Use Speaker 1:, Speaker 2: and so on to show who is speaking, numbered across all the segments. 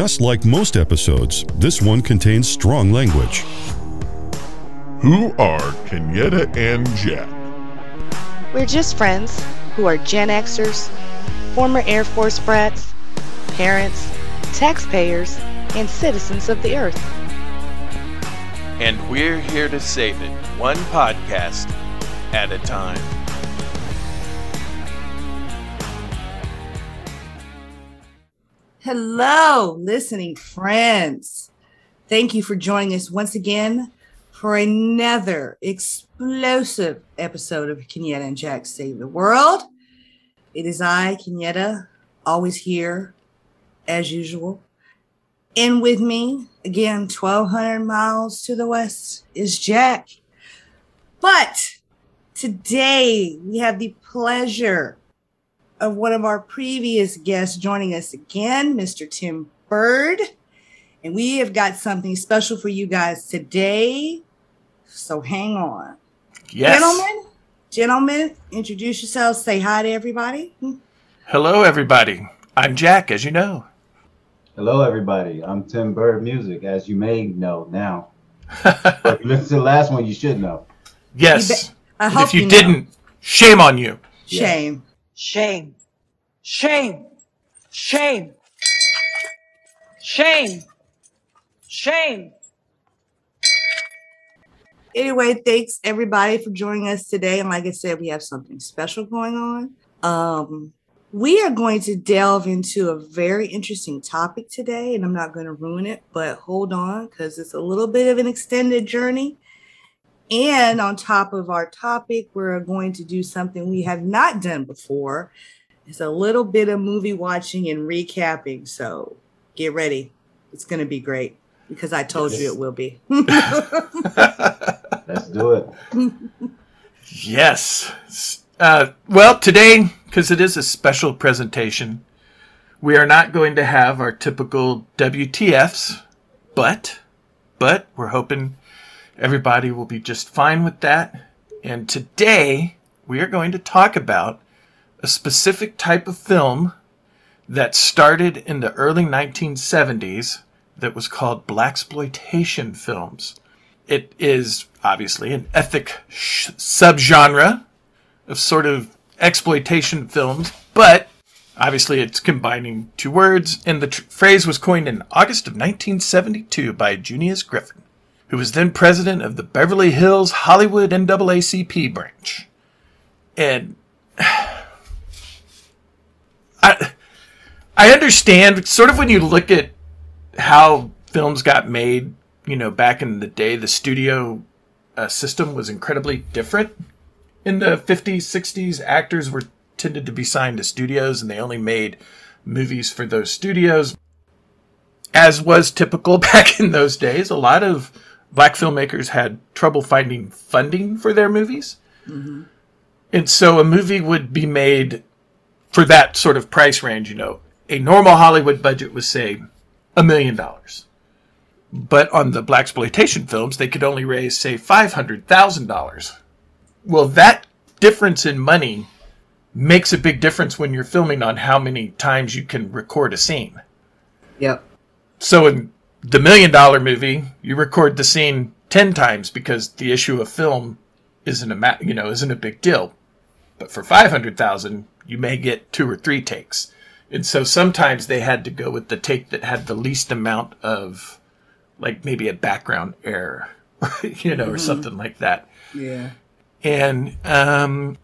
Speaker 1: just like most episodes, this one contains strong language.
Speaker 2: Who are Kenyetta and Jack?
Speaker 3: We're just friends who are Gen Xers, former Air Force brats, parents, taxpayers, and citizens of the Earth.
Speaker 4: And we're here to save it, one podcast at a time.
Speaker 5: Hello, listening friends. Thank you for joining us once again for another explosive episode of Kenyetta and Jack Save the World. It is I, Kenyetta, always here as usual. And with me, again, 1,200 miles to the west, is Jack. But today we have the pleasure of one of our previous guests joining us again, Mr. Tim Byrd. And we have got something special for you guys today. So hang on.
Speaker 4: Yes.
Speaker 5: Gentlemen, gentlemen, introduce yourselves. Say hi to everybody.
Speaker 4: Hello, everybody. I'm Jack, as you know.
Speaker 6: Hello, everybody. I'm Tim Byrd Music, as you may know now. if you listen to the last one, you should know.
Speaker 4: Yes.
Speaker 5: I hope
Speaker 4: if you,
Speaker 5: know.
Speaker 4: didn't, shame on you.
Speaker 5: Shame.
Speaker 7: Shame. Shame. Shame. Shame. Shame.
Speaker 5: Anyway, thanks everybody for joining us today. And like I said, we have something special going on. Um, we are going to delve into a very interesting topic today, and I'm not going to ruin it, but hold on because it's a little bit of an extended journey. And on top of our topic, we're going to do something we have not done before. It's a little bit of movie watching and recapping. So get ready. It's going to be great because I told you it will be.
Speaker 6: Let's do it.
Speaker 4: Yes. Uh, well, today, because it is a special presentation, we are not going to have our typical WTFs, but, but we're hoping everybody will be just fine with that. And today, we are going to talk about a specific type of film that started in the early 1970s that was called blaxploitation films. It is obviously an ethic sh- subgenre of sort of exploitation films, but obviously it's combining two words, and the tr- phrase was coined in August of 1972 by Junius Griffin, who was then president of the Beverly Hills Hollywood NAACP branch. And I, I understand sort of when you look at how films got made, you know, back in the day, the studio uh, system was incredibly different. In the 50s, 60s, actors were tended to be signed to studios and they only made movies for those studios. As was typical back in those days, a lot of black filmmakers had trouble finding funding for their movies. Mm-hmm. And so a movie would be made for that sort of price range, you know. A normal Hollywood budget was, say, a million dollars. But on the black exploitation films, they could only raise, say, five hundred thousand dollars. Well, that difference in money makes a big difference when you're filming on how many times you can record a scene.
Speaker 5: Yep.
Speaker 4: So in the million dollar movie, you record the scene ten times because the issue of film isn't a ma- you know isn't a big deal. But for five hundred thousand, you may get two or three takes, and so sometimes they had to go with the take that had the least amount of, like maybe a background error, you know, or something like that
Speaker 5: Yeah.
Speaker 4: and um,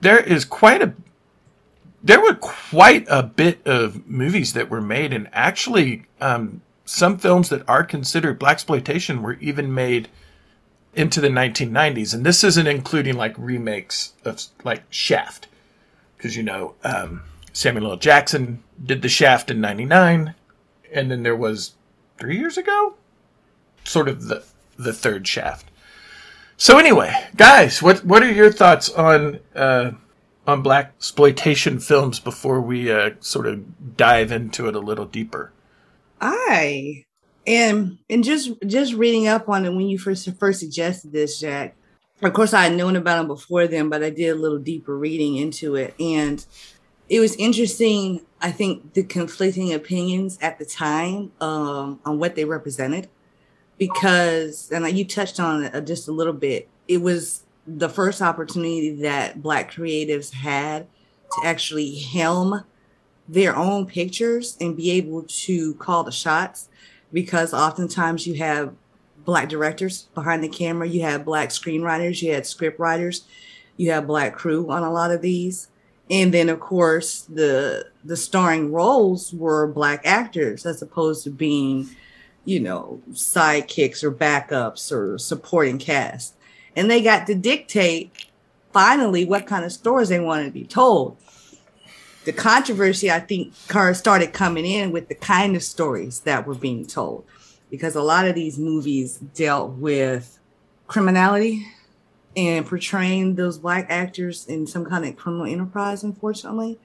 Speaker 4: there is quite a there were quite a bit of movies that were made, and actually, um, some films that are considered black exploitation were even made into the 1990s, and this isn't including like remakes of like Shaft, because you know um, Samuel L. Jackson did the Shaft in '99, and then there was three years ago, sort of the the third Shaft. So anyway, guys, what what are your thoughts on uh, on black exploitation films before we uh, sort of dive into it a little deeper?
Speaker 5: I am, and just just reading up on it when you first first suggested this, Jack. Of course, I had known about them before then, but I did a little deeper reading into it, and it was interesting. I think the conflicting opinions at the time um, on what they represented, because and you touched on it just a little bit. It was the first opportunity that Black creatives had to actually helm their own pictures and be able to call the shots, because oftentimes you have Black directors behind the camera, you have Black screenwriters, you had script writers, you have Black crew on a lot of these. And then of course the the starring roles were black actors as opposed to being you know sidekicks or backups or supporting cast. And they got to dictate finally what kind of stories they wanted to be told the controversy i think started coming in with the kind of stories that were being told because a lot of these movies dealt with criminality and portraying those black actors in some kind of criminal enterprise, unfortunately.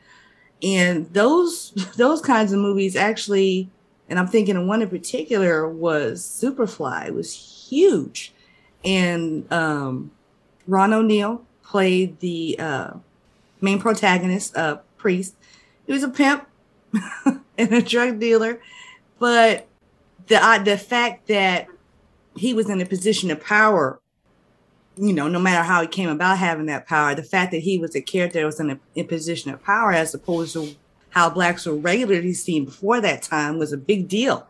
Speaker 5: And those those kinds of movies actually, and I'm thinking of one in particular was Superfly. It was huge, and um, Ron O'Neal played the uh, main protagonist, uh, Priest. He was a pimp and a drug dealer, but the uh, the fact that he was in a position of power you know, no matter how he came about having that power, the fact that he was a character that was in a, in position of power as opposed to how blacks were regularly seen before that time was a big deal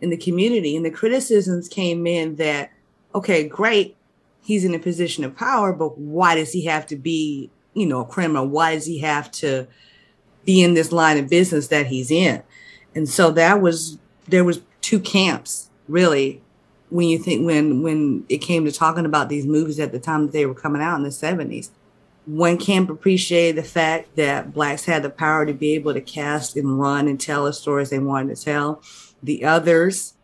Speaker 5: in the community. And the criticisms came in that, okay, great, he's in a position of power, but why does he have to be, you know, a criminal? Why does he have to be in this line of business that he's in? And so that was there was two camps really when you think when when it came to talking about these movies at the time that they were coming out in the 70s one camp appreciated the fact that blacks had the power to be able to cast and run and tell the stories they wanted to tell. The others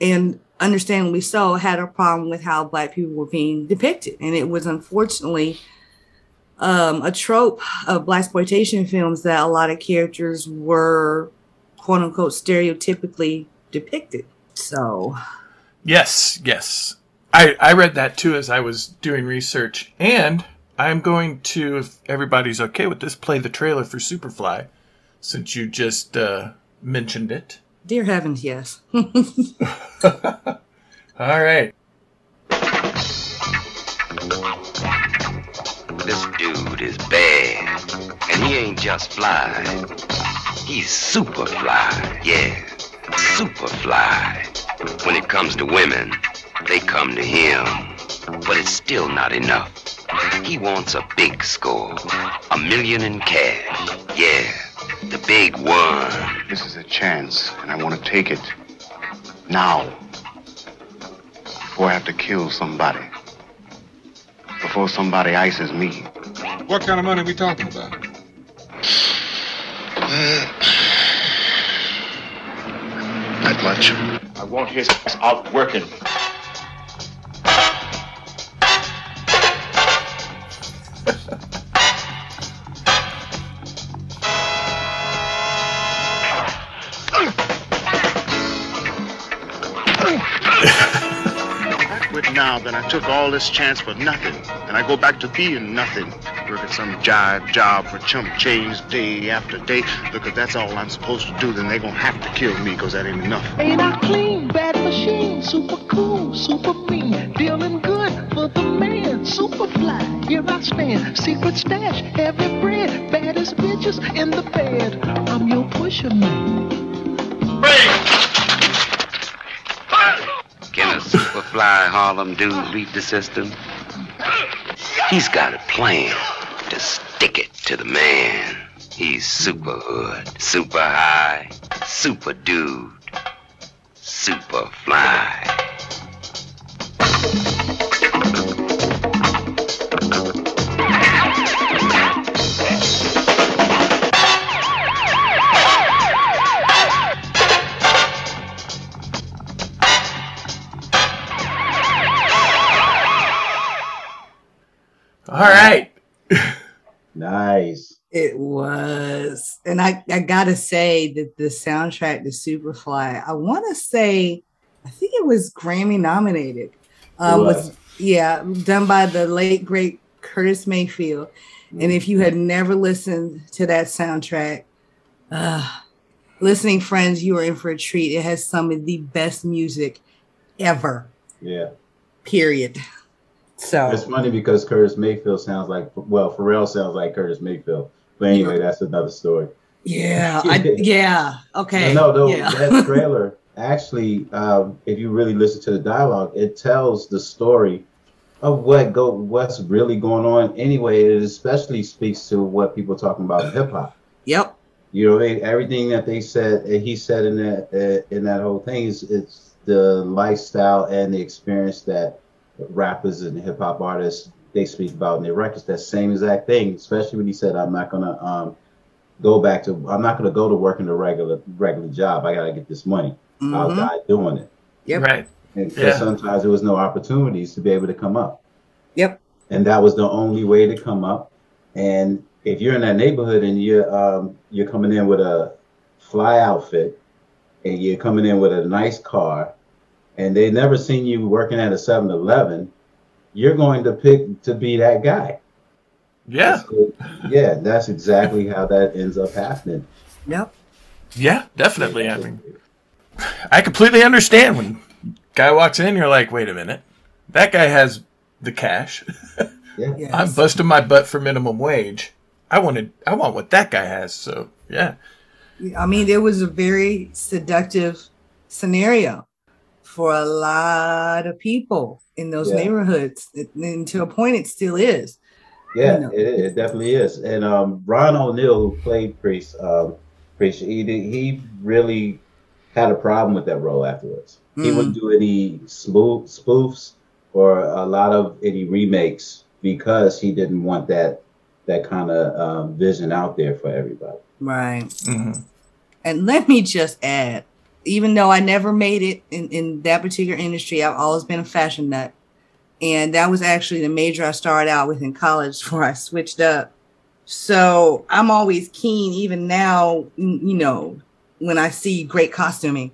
Speaker 5: and understandably so had a problem with how black people were being depicted. And it was unfortunately um, a trope of black exploitation films that a lot of characters were quote unquote stereotypically depicted so
Speaker 4: Yes, yes. I, I read that too as I was doing research. And I'm going to, if everybody's okay with this, play the trailer for Superfly since you just uh, mentioned it.
Speaker 5: Dear heavens, yes.
Speaker 4: All right.
Speaker 8: This dude is bad. And he ain't just fly. He's super fly. Yeah, super fly. When it comes to women, they come to him. But it's still not enough. He wants a big score. A million in cash. Yeah, the big one.
Speaker 9: This is a chance, and I want to take it. Now. Before I have to kill somebody. Before somebody ices me.
Speaker 10: What kind of money are we talking about?
Speaker 9: Uh, Not much.
Speaker 10: I want his ass out working.
Speaker 9: Now, then I took all this chance for nothing. And I go back to being nothing. Working some jive job for chump change day after day. Look, if that's all I'm supposed to do, then they're gonna have to kill me, because that ain't enough.
Speaker 11: Ain't I clean, bad machine, super cool, super mean, dealing good for the man, super fly. Here I stand, secret stash, heavy bread, baddest bitches in the bed. I'm your pusher man.
Speaker 8: Can superfly Harlem dude oh. beat the system? He's got a plan to stick it to the man. He's super hood, super high, super dude, super fly.
Speaker 4: All right.
Speaker 6: Nice.
Speaker 5: It was. And I, I gotta say that the soundtrack to Superfly, I wanna say, I think it was Grammy nominated. Um,
Speaker 6: It was.
Speaker 5: was yeah, done by the late great Curtis Mayfield. And if you had never listened to that soundtrack, uh, listening friends, you are in for a treat. It has some of the best music ever.
Speaker 6: Yeah.
Speaker 5: Period. So
Speaker 6: It's funny because Curtis Mayfield sounds like well, Pharrell sounds like Curtis Mayfield. But anyway, that's another story.
Speaker 5: yeah, I, yeah, okay,
Speaker 6: No, no,
Speaker 5: yeah.
Speaker 6: that trailer actually, um, if you really listen to the dialogue, it tells the story of what go what's really going on. Anyway, it especially speaks to what people talking about hip hop.
Speaker 5: Yep.
Speaker 6: You know, they, everything that they said, he said in that uh, in that whole thing is it's the lifestyle and the experience that rappers and hip hop artists they speak about in their records. That same exact thing, especially when he said, "I'm not gonna um, go back to, I'm not gonna go to work in a regular regular job. I gotta get this money. I'll
Speaker 5: Mhm.
Speaker 6: die doing it."
Speaker 5: Yep.
Speaker 4: Right.
Speaker 6: And 'cause
Speaker 4: Yeah.
Speaker 6: sometimes there was no opportunities to be able to come up.
Speaker 5: Yep.
Speaker 6: And that was the only way to come up. And if you're in that neighborhood and you're um, you're coming in with a fly outfit and you're coming in with a nice car and they never seen you working at a 7-Eleven, you're going to pick to be that guy.
Speaker 4: Yeah.
Speaker 6: So, yeah, that's exactly how that ends up happening.
Speaker 5: Yep.
Speaker 4: Yeah, definitely. I mean, I completely understand when guy walks in, you're like, wait a minute, that guy has the cash.
Speaker 6: Yeah.
Speaker 5: Yes.
Speaker 4: I'm busting my butt for minimum wage. I wanted, I want what that guy has. So yeah,
Speaker 5: I mean, it was a very seductive scenario for a lot of people in those
Speaker 6: Yeah.
Speaker 5: neighborhoods. It- and to a point, it still is.
Speaker 6: Yeah,
Speaker 5: You know.
Speaker 6: it, it definitely is. And um, Ron O'Neal, who played Priest, um, Priest, he did- he really had a problem with that role afterwards. He
Speaker 5: Mm.
Speaker 6: wouldn't do any spoof, spoofs or a lot of any remakes because he didn't want that that kind of um, vision out there for everybody.
Speaker 5: Right.
Speaker 4: Mhm.
Speaker 5: And let me just add, even though I never made it in, in that particular industry, I've always been a fashion nut. And that was actually the major I started out with in college before I switched up. So I'm always keen, even now, you know, when I see great costuming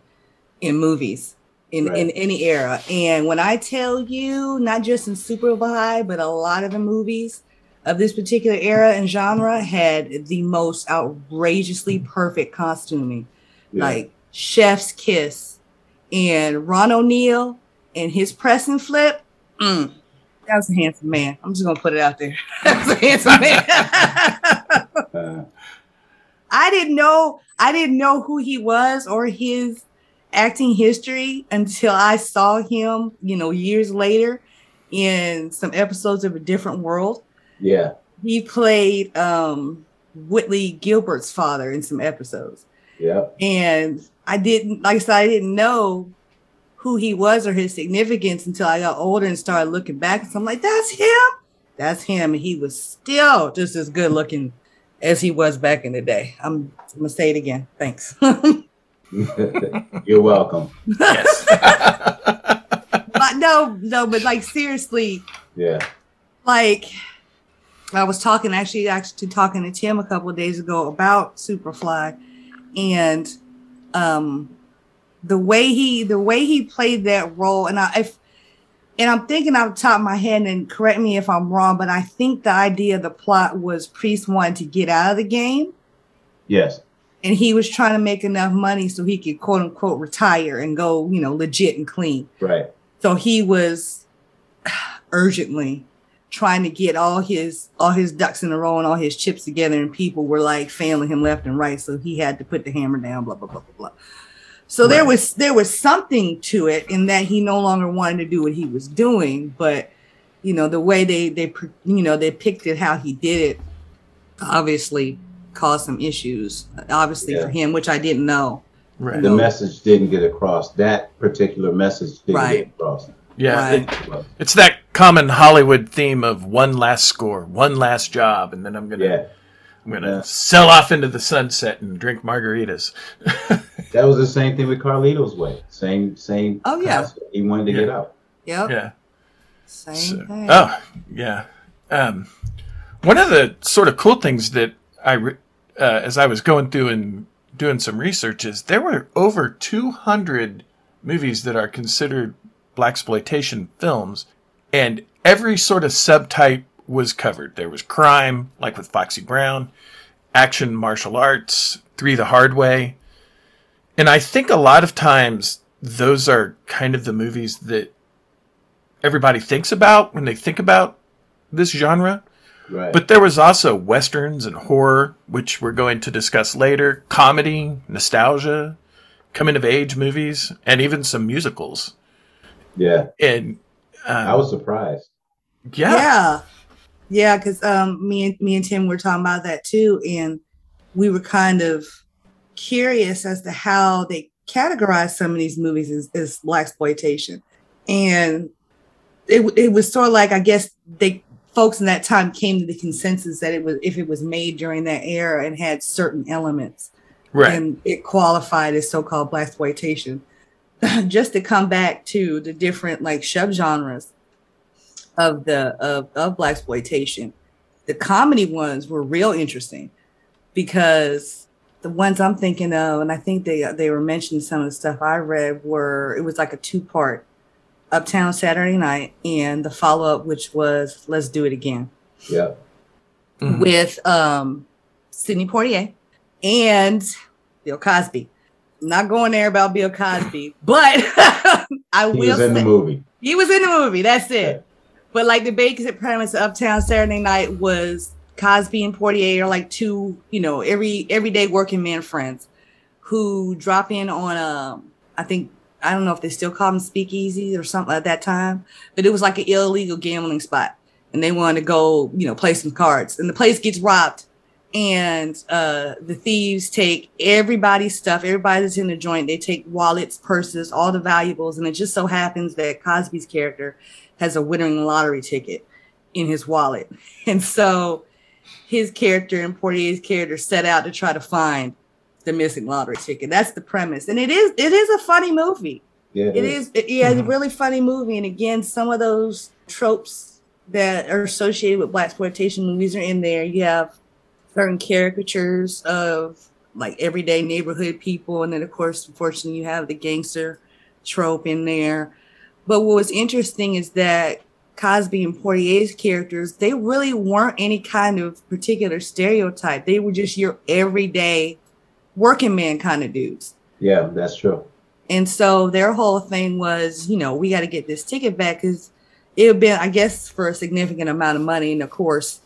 Speaker 5: in movies in, in any era. And when I tell you, not just in Superfly, but a lot of the movies of this particular era and genre had the most outrageously perfect costuming
Speaker 6: Yeah.
Speaker 5: like Chef's Kiss and Ron O'Neal and his press and flip. Mm, that was a handsome man. I'm just gonna put it out there. that was a handsome man. I didn't know I didn't know who he was or his acting history until I saw him, you know, years later in some episodes of A Different World.
Speaker 6: yeah,
Speaker 5: He played um Whitley Gilbert's father in some episodes.
Speaker 6: yeah,
Speaker 5: And I didn't, like I said, I didn't know who he was or his significance until I got older and started looking back. So I'm like, that's him. That's him. And he was still just as good looking as he was back in the day. I'm, I'm gonna say it again. Thanks.
Speaker 6: you're welcome.
Speaker 4: yes,
Speaker 5: but no, no, but like seriously,
Speaker 6: Yeah,
Speaker 5: like I was talking actually actually talking to Tim a couple of days ago about Superfly and um the way he the way he played that role and I if and I'm thinking off the top of my head and correct me if I'm wrong, but I think the idea of the plot was Priest wanted to get out of the game.
Speaker 6: Yes,
Speaker 5: and he was trying to make enough money so he could quote unquote retire and go, you know, legit and clean.
Speaker 6: right,
Speaker 5: So he was urgently trying to get all his all his ducks in a row and all his chips together, and people were like failing him left and right. So he had to put the hammer down. Blah blah blah blah blah. So there was there was something to it in that he no longer wanted to do what he was doing, but you know the way they they you know they depicted how he did it obviously caused some issues obviously
Speaker 6: Yeah.
Speaker 5: for him which i didn't know
Speaker 4: right.
Speaker 6: the message didn't get across. That particular message didn't
Speaker 5: Right.
Speaker 6: get across.
Speaker 4: Yeah,
Speaker 5: Right.
Speaker 4: it- it's that common Hollywood theme of one last score, one last job, and then I'm gonna,
Speaker 6: Yeah,
Speaker 4: I'm gonna
Speaker 6: Yeah.
Speaker 4: sell off into the sunset and drink margaritas.
Speaker 6: that was the same thing with Carlito's way. Same, same.
Speaker 5: Oh, yeah.
Speaker 6: concept. he wanted to get
Speaker 4: Yeah.
Speaker 6: out.
Speaker 5: yep
Speaker 4: Yeah.
Speaker 5: same
Speaker 4: So-
Speaker 5: thing
Speaker 4: oh, yeah. Um, one of the sort of cool things that I, re- uh, as I was going through and doing some research, is there were over 200 movies that are considered black exploitation films, and every sort of subtype was covered. There was crime, like with Foxy Brown, action, martial arts, Three the Hard Way. And I think a lot of times those are kind of the movies that everybody thinks about when they think about this genre.
Speaker 6: Right.
Speaker 4: But there was also westerns and horror, which we're going to discuss later, comedy, nostalgia, coming of age movies, and even some musicals.
Speaker 6: Yeah.
Speaker 4: And um,
Speaker 6: I was surprised.
Speaker 4: Yeah.
Speaker 5: Yeah. Yeah, because um me and me and Tim were talking about that too. And we were kind of curious as to how they categorize some of these movies as, as black exploitation. And it, it was sort of like I guess they folks in that time came to the consensus that it was if it was made during that era and had certain elements
Speaker 4: Right.
Speaker 5: and it qualified as so-called black exploitation just to come back to the different like subgenres of the of, of black exploitation the comedy ones were real interesting because the ones i'm thinking of and i think they they were mentioning some of the stuff i read were it was like a two part uptown saturday night and the follow-up which was let's do it again
Speaker 6: Yeah.
Speaker 5: with um Sidney Poitier and Bill Cosby. I'm not going there about Bill Cosby, but I
Speaker 6: He
Speaker 5: will
Speaker 6: was in the movie.
Speaker 5: He was in the movie. That's it. But like the basic premise of Uptown Saturday Night was Cosby and Poitier are like two, you know, every everyday working man friends who drop in on um I think I don't know if they still call them speakeasy or something at that time, but it was like an illegal gambling spot. And they wanted to go, you know, play some cards. And the place gets robbed. And uh the thieves take everybody's stuff, Everybody's in the joint, they take wallets, purses, all the valuables. And it just so happens that Cosby's character has a winning lottery ticket in his wallet. And so his character and Poitier's character set out to try to find the missing lottery ticket. That's the premise. And it is it is a funny movie.
Speaker 6: Yeah.
Speaker 5: It is it- yeah, it's a really funny movie. And again, some of those tropes that are associated with black exploitation movies are in there. You have certain caricatures of like everyday neighborhood people, and then of course, unfortunately, you have the gangster trope in there. But what was interesting is that Cosby and Poitier's characters, they really weren't any kind of particular stereotype. They were just your everyday working man kind of dudes.
Speaker 6: Yeah, that's true.
Speaker 5: And so their whole thing was, you know, we got to get this ticket back because it had been, I guess, for a significant amount of money. And of course,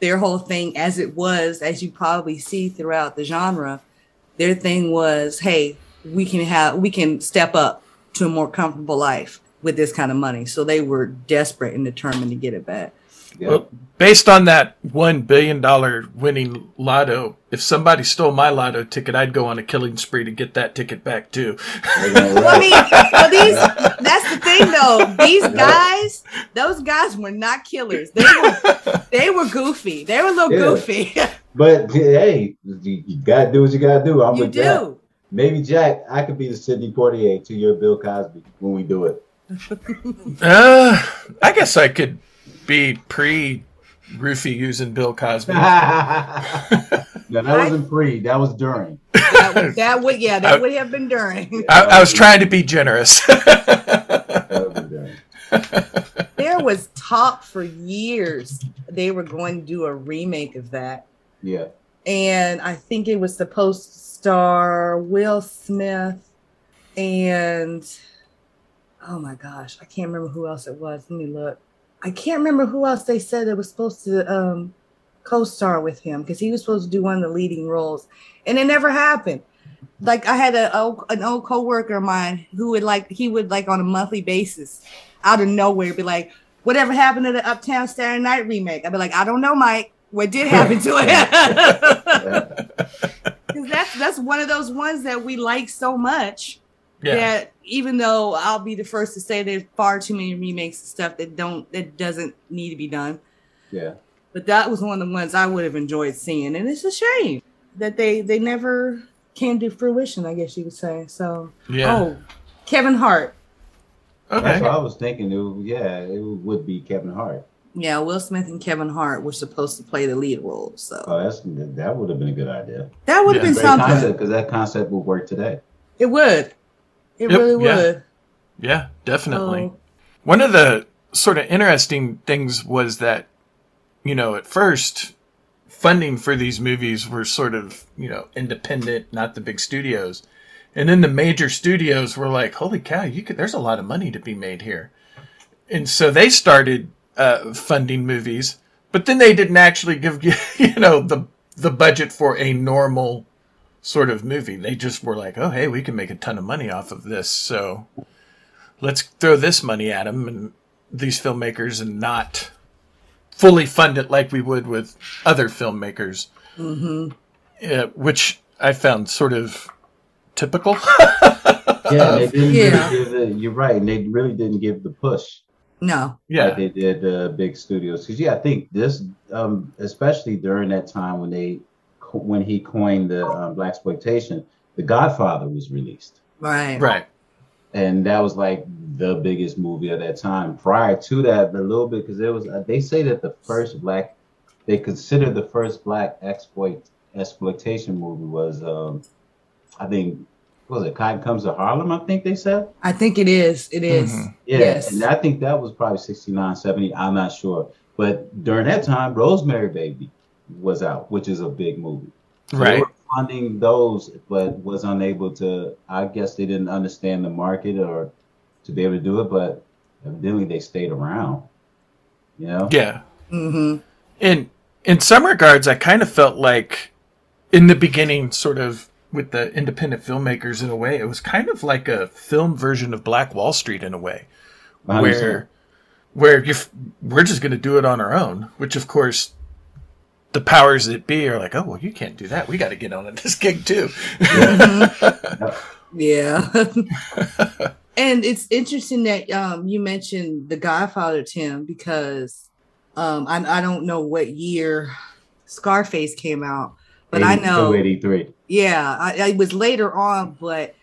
Speaker 5: their whole thing, as it was, as you probably see throughout the genre, their thing was, hey, we can have, we can step up to a more comfortable life with this kind of money. So they were desperate and determined to get it back.
Speaker 4: Well, based on that one billion dollar winning lotto, if somebody stole my lotto ticket, I'd go on a killing spree to get that ticket back too.
Speaker 5: Well, I mean, well, these that's the thing though. These guys, those guys were not killers. They were they were goofy. They were a little
Speaker 6: Yeah.
Speaker 5: goofy.
Speaker 6: But hey, you, you gotta do what you gotta do. I'm
Speaker 5: You
Speaker 6: with Jack.
Speaker 5: do.
Speaker 6: Maybe Jack, I could be the Sidney Poitier to your Bill Cosby when we do it.
Speaker 4: Uh, I guess I could be pre Roofy using Bill Cosby.
Speaker 6: no, that wasn't pre. That was during.
Speaker 5: that, would, that would yeah, that would have been during.
Speaker 4: I, I was trying to be generous.
Speaker 5: there was talk for years they were going to do a remake of that.
Speaker 6: Yeah.
Speaker 5: and I think it was supposed to star Will Smith and oh my gosh, I can't remember who else it was. Let me look. I can't remember who else they said it was supposed to um, co-star with him because he was supposed to do one of the leading roles, and it never happened. Like I had a, a an old coworker of mine who would like he would like on a monthly basis, out of nowhere, be like, "Whatever happened to the Uptown Saturday Night remake?" I'd be like, "I don't know, Mike. What did happen to it?" Because that's that's one of those ones that we like so much
Speaker 4: Yeah.
Speaker 5: that even though I'll be the first to say there's far too many remakes and stuff that don't that doesn't need to be done.
Speaker 6: Yeah.
Speaker 5: But that was one of the ones I would have enjoyed seeing, and it's a shame that they they never came to fruition. I guess you would say. So
Speaker 6: Yeah.
Speaker 5: Oh, Kevin Hart.
Speaker 6: That's what I was thinking. It would, yeah, it would be Kevin Hart.
Speaker 5: Yeah, Will Smith and Kevin Hart were supposed to play the lead roles. So
Speaker 6: Oh, that's that would have been a good idea.
Speaker 5: That would have been something.
Speaker 6: because that concept would work today.
Speaker 5: it would. It
Speaker 4: Yep,
Speaker 5: really
Speaker 4: yeah.
Speaker 5: would.
Speaker 4: Yeah, definitely.
Speaker 5: Oh.
Speaker 4: One of the sort of interesting things was that you know, at first, funding for these movies were sort of, you know, independent, not the big studios. And then the major studios were like, "Holy cow, you could there's a lot of money to be made here." And so they started uh, funding movies, but then they didn't actually give you, you know, the the budget for a normal sort of movie. They just were like, "Oh, hey, we can make a ton of money off of this." So let's throw this money at them and these filmmakers and not fully fund it like we would with other filmmakers,
Speaker 5: Mm-hmm.
Speaker 4: uh, which I found sort of typical.
Speaker 6: Yeah, they didn't
Speaker 5: Yeah.
Speaker 6: really give the, you're right. And they really didn't give the push
Speaker 5: No.
Speaker 4: yeah,
Speaker 6: like they did uh, big studios. Because yeah, I think this, um, especially during that time when they, co- when he coined the um, black exploitation, The Godfather was released,
Speaker 5: Right.
Speaker 4: right.
Speaker 6: and that was like the biggest movie of that time. Prior to that, a little bit because there was, uh, they say that the first black, they consider the first black exploit exploitation movie was, um, I think, what was it Cotton Comes to Harlem? I think they said.
Speaker 5: I think it is. It is.
Speaker 4: Mhm.
Speaker 6: Yeah,
Speaker 5: Yes.
Speaker 6: and I think that was probably 69, 70. I'm not sure. But during that time, Rosemary Baby was out, which is a big movie. So They
Speaker 4: Right.
Speaker 6: were funding those, but was unable to. I guess they didn't understand the market or to be able to do it, but evidently they stayed around. You know?
Speaker 4: Yeah.
Speaker 5: Mm-hmm.
Speaker 4: in in some regards, I kind of felt like in the beginning, sort of with the independent filmmakers, in a way, it was kind of like a film version of Black Wall Street in a way, where where you we're just going to do it on our own. Which, of course, the powers that be are like, oh well, you can't do that. We got to get on this gig too.
Speaker 5: Yeah. and it's interesting that um, you mentioned The Godfather, Tim, because um, I, I don't know what year Scarface came out, but I know,
Speaker 6: 83.
Speaker 5: yeah, I, it was later on, but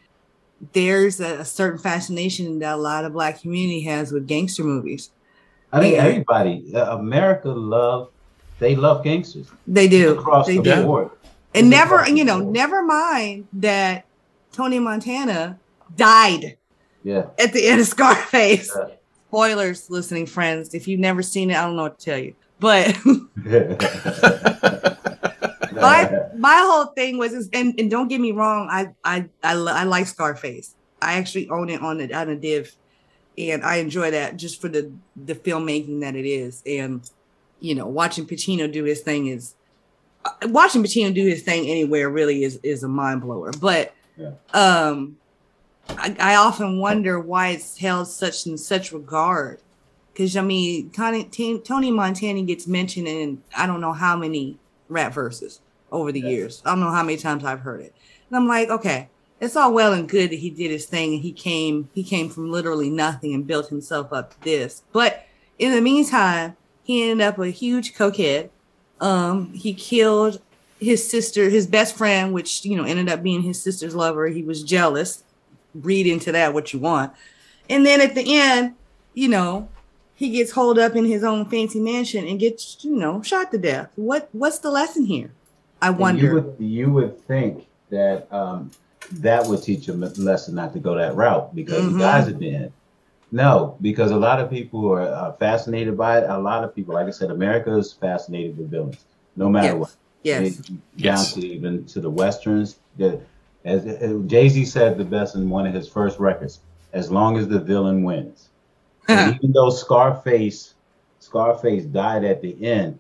Speaker 5: there's a, a certain fascination that a lot of black community has with gangster movies.
Speaker 6: I think
Speaker 5: Yeah.
Speaker 6: everybody, uh, America, love they love gangsters
Speaker 5: They do.
Speaker 6: across
Speaker 5: they
Speaker 6: the
Speaker 5: do.
Speaker 6: board.
Speaker 5: And
Speaker 6: It's
Speaker 5: never, you know, never mind that Tony Montana died
Speaker 6: Yeah.
Speaker 5: at the end of Scarface.
Speaker 6: Yeah.
Speaker 5: Spoilers, listening friends. If you've never seen it, I don't know what to tell you. But my my whole thing was, is, and, and don't get me wrong, I I I, I like Scarface. I actually own it on the on a div, and I enjoy that just for the the filmmaking that it is. And you know, watching Pacino do his thing is uh, watching Pacino do his thing anywhere really is is a mind blower. But
Speaker 6: Yeah.
Speaker 5: um, I, I often wonder why it's held such in such regard. Because I mean, Tony, Tony Montana gets mentioned in I don't know how many rap verses over the
Speaker 6: Yeah.
Speaker 5: years. I don't know how many times I've heard it, and I'm like, okay, it's all well and good that he did his thing and he came he came from literally nothing and built himself up to this. But in the meantime, he ended up a huge cokehead. Um, he killed his sister, his best friend, which you know ended up being his sister's lover. He was jealous. Read into that what you want. And then at the end, you know, he gets holed up in his own fancy mansion and gets, you know, shot to death. What what's the lesson here? I wonder.
Speaker 6: You would, you would think that um, that would teach him a lesson not to go that route because
Speaker 5: Mhm.
Speaker 6: the guys at the end. No, because a lot of people are uh, fascinated by it. A lot of people, like I said, America is fascinated with villains, no matter
Speaker 5: Yes.
Speaker 6: what.
Speaker 5: yes.
Speaker 6: It-
Speaker 4: Yes.
Speaker 6: Down to even to the westerns. The, as, Jay Z said the best in one of his first records, as long as the villain wins. And even though Scarface, Scarface died at the end,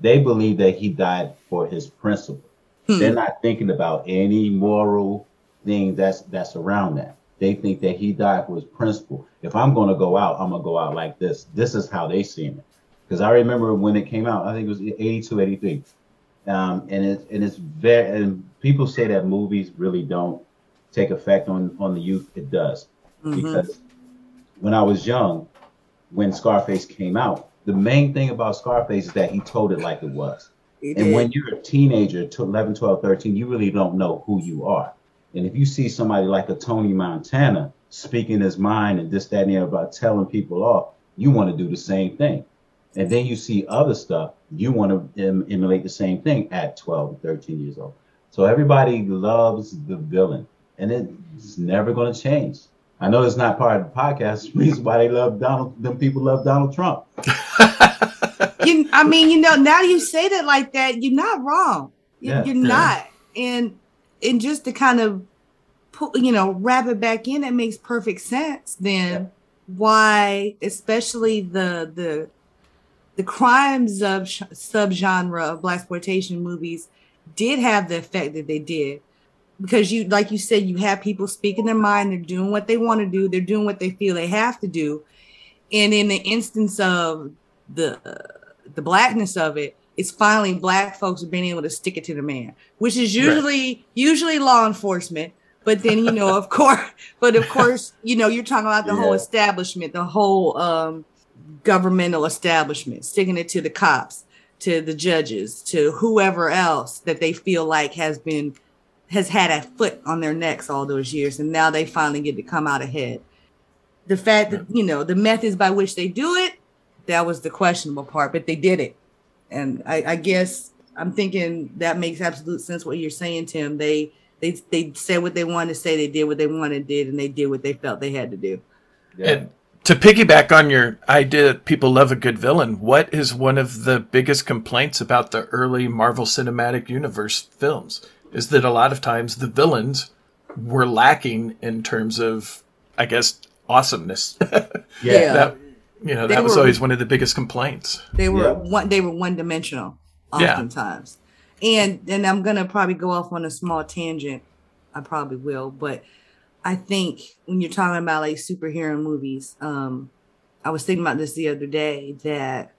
Speaker 6: they believe that he died for his principle.
Speaker 5: Hmm.
Speaker 6: They're not thinking about any moral thing that's that's around that. They think that he died for his principle. If I'm going to go out, I'm going to go out like this. This is how they see it. Because I remember when it came out, I think it was 82, 83. Um, and it's and it's very and people say that movies really don't take effect on on the youth. It does
Speaker 5: Mhm.
Speaker 6: because when I was young, when Scarface came out, the main thing about Scarface is that he told it like it was.
Speaker 5: He
Speaker 6: And
Speaker 5: did.
Speaker 6: when you're a teenager, 11, 12, 13, you really don't know who you are. And if you see somebody like a Tony Montana speaking his mind and this, that, and the other about telling people off, you want to do the same thing. And then you see other stuff, you want to em- emulate the same thing at 12, 13 years old. So everybody loves the villain, and it's never going to change. I know it's not part of the podcast. Reason why they love Donald, them people love Donald Trump.
Speaker 5: you, I mean, you know, now you say that like that, you're not wrong. You-
Speaker 6: Yeah.
Speaker 5: You're
Speaker 6: Yeah.
Speaker 5: not. And and just to kind of put, you know, wrap it back in, that makes perfect sense. Then why, especially the the the crimes of subgenre of black exploitation movies did have the effect that they did because you like you said you have people speaking their mind they're doing what they want to do they're doing what they feel they have to do and in the instance of the the blackness of it it's finally black folks being able to stick it to the man which is usually usually law enforcement. But then you know of course but of course you know you're talking about the whole establishment the whole um governmental establishment sticking it to the cops to the judges to whoever else that they feel like has been has had a foot on their necks all those years and now they finally get to come out ahead. The fact that you know the methods by which they do it that was the questionable part but they did it and i, I guess i'm thinking that makes absolute sense what you're saying tim they they they said what they wanted to say they did what they wanted to did and they did what they felt they had to do
Speaker 4: And to piggyback on your idea that people love a good villain, what is one of the biggest complaints about the early Marvel Cinematic Universe films? Is that a lot of times the villains were lacking in terms of, I guess, awesomeness.
Speaker 5: Yeah.
Speaker 4: that, you know,
Speaker 5: They
Speaker 4: that was
Speaker 5: were-
Speaker 4: always one of the biggest complaints.
Speaker 5: They were
Speaker 4: Yeah.
Speaker 5: one. They were one dimensional,
Speaker 4: Yeah.
Speaker 5: oftentimes. And and I'm gonna probably go off on a small tangent. I probably will, but I think when you're talking about like superhero movies, um, I was thinking about this the other day that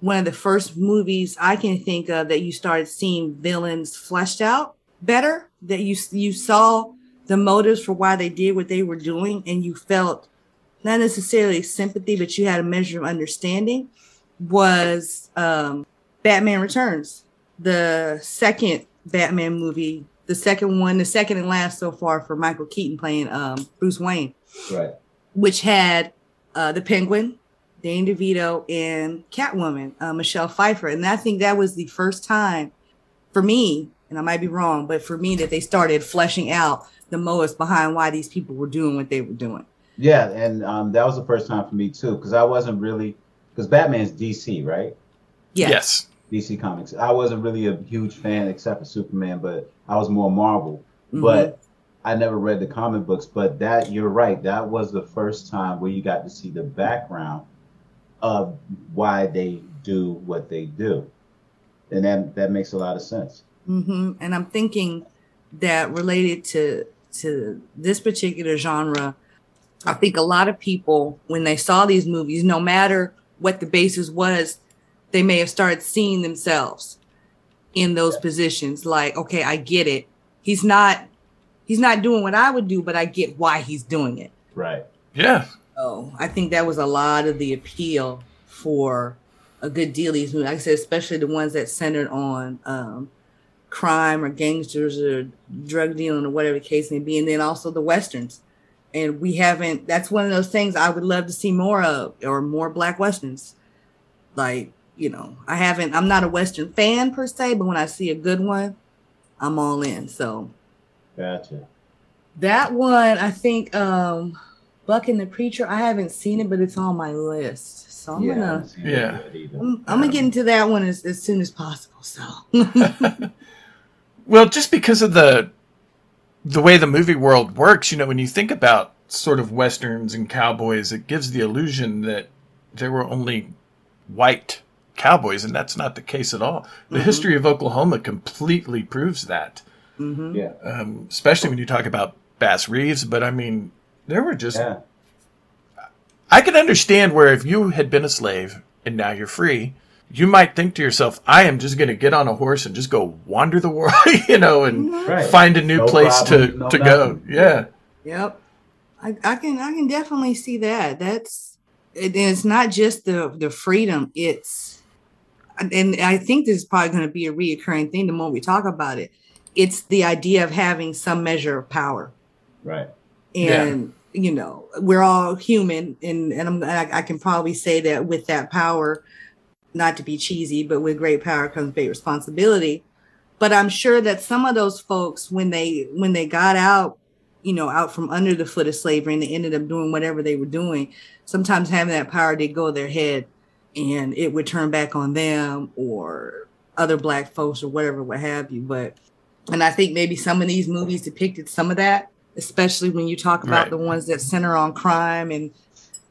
Speaker 5: one of the first movies I can think of that you started seeing villains fleshed out better, that you you saw the motives for why they did what they were doing, and you felt not necessarily sympathy, but you had a measure of understanding was um, Batman Returns, the second Batman movie, the second one, the second and last so far for Michael Keaton playing um, Bruce Wayne,
Speaker 6: Right.
Speaker 5: which had uh, the Penguin, Danny DeVito, and Catwoman, uh, Michelle Pfeiffer, and I think that was the first time for me, and I might be wrong, but for me that they started fleshing out the motives behind why these people were doing what they were doing.
Speaker 6: Yeah, and um, that was the first time for me too, because I wasn't really because Batman's DC, right?
Speaker 5: Yes.
Speaker 4: Yes.
Speaker 6: DC Comics. I wasn't really a huge fan except for Superman, but I was more Marvel.
Speaker 5: Mhm.
Speaker 6: But I never read the comic books. But that you're right, that was the first time where you got to see the background of why they do what they do, and that that makes a lot of sense.
Speaker 5: hmm And I'm thinking that related to to this particular genre, I think a lot of people when they saw these movies, no matter what the basis was, they may have started seeing themselves in those positions. Like, okay, I get it. He's not he's not doing what I would do, but I get why he's doing it.
Speaker 6: Right.
Speaker 4: Yeah.
Speaker 5: So I think that was a lot of the appeal for a good deal of these movies. Like I said, especially the ones that centered on um, crime or gangsters or drug dealing or whatever the case may be, and then also the westerns. And we haven't. That's one of those things I would love to see more of, or more black westerns. Like you know, I haven't. I'm not a western fan per se, but when I see a good one, I'm all in. So
Speaker 6: Gotcha.
Speaker 5: that one, I think, um, Buck and the Preacher. I haven't seen it, but it's on my list. So I'm
Speaker 6: Yeah,
Speaker 5: gonna,
Speaker 6: haven't seen it
Speaker 4: Yeah.
Speaker 5: I'm, I'm gonna get into that one as, as soon as possible. So
Speaker 4: Well, just because of the the way the movie world works, you know, when you think about sort of westerns and cowboys, it gives the illusion that there were only white cowboys, and that's not the case at all. The
Speaker 5: Mhm.
Speaker 4: history of Oklahoma completely proves that,
Speaker 5: Mhm.
Speaker 6: Yeah.
Speaker 4: um, especially when you talk about Bass Reeves. But I mean, there were just
Speaker 6: Yeah.
Speaker 4: I can understand where if you had been a slave and now you're free, you might think to yourself, I am just going to get on a horse and just go wander the world, you know, and
Speaker 6: Right.
Speaker 4: find a new
Speaker 6: No
Speaker 4: place
Speaker 6: problem,
Speaker 4: to,
Speaker 6: no
Speaker 4: to go. Yeah.
Speaker 5: Yep. I, I can I can definitely see that. That's it, it's not just the the freedom. It's and I think this is probably going to be a reoccurring thing the more we talk about it. It's the idea of having some measure of power,
Speaker 6: Right.
Speaker 5: and you know we're all human, and and I'm, I, I can probably say that with that power, not to be cheesy, but with great power comes great responsibility. But I'm sure that some of those folks, when they when they got out you know, out from under the foot of slavery and they ended up doing whatever they were doing. Sometimes having that power did go to their head and it would turn back on them or other black folks or whatever, what have you. But and I think maybe some of these movies depicted some of that, especially when you talk about
Speaker 4: Right.
Speaker 5: the ones that center on crime and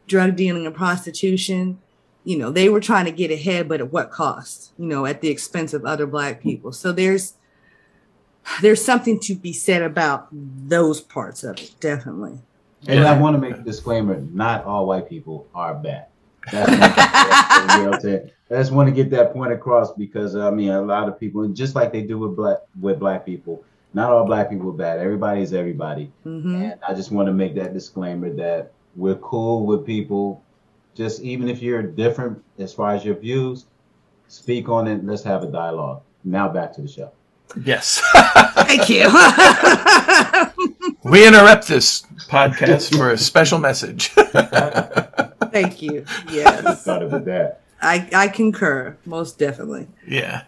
Speaker 5: drug dealing and prostitution. You know, they were trying to get ahead, but at what cost? You know, at the expense of other black people. So there's there's something to be said about those parts of it, definitely.
Speaker 6: And I want to make a disclaimer: not all white people are bad. That's one, that's, you I'm saying? I just want to get that point across because I mean, a lot of people, and just like they do with black with black people, not all black people are bad. Everybody is everybody.
Speaker 5: Mm-hmm.
Speaker 6: And I just want to make that disclaimer that we're cool with people. Just even if you're different as far as your views, speak on it. Let's have a dialogue. Now back to the show.
Speaker 4: Yes.
Speaker 5: Thank you.
Speaker 4: we interrupt this podcast for a special message.
Speaker 5: Thank you. Yes.
Speaker 6: Thought of that.
Speaker 5: I, I concur, most definitely.
Speaker 4: Yeah.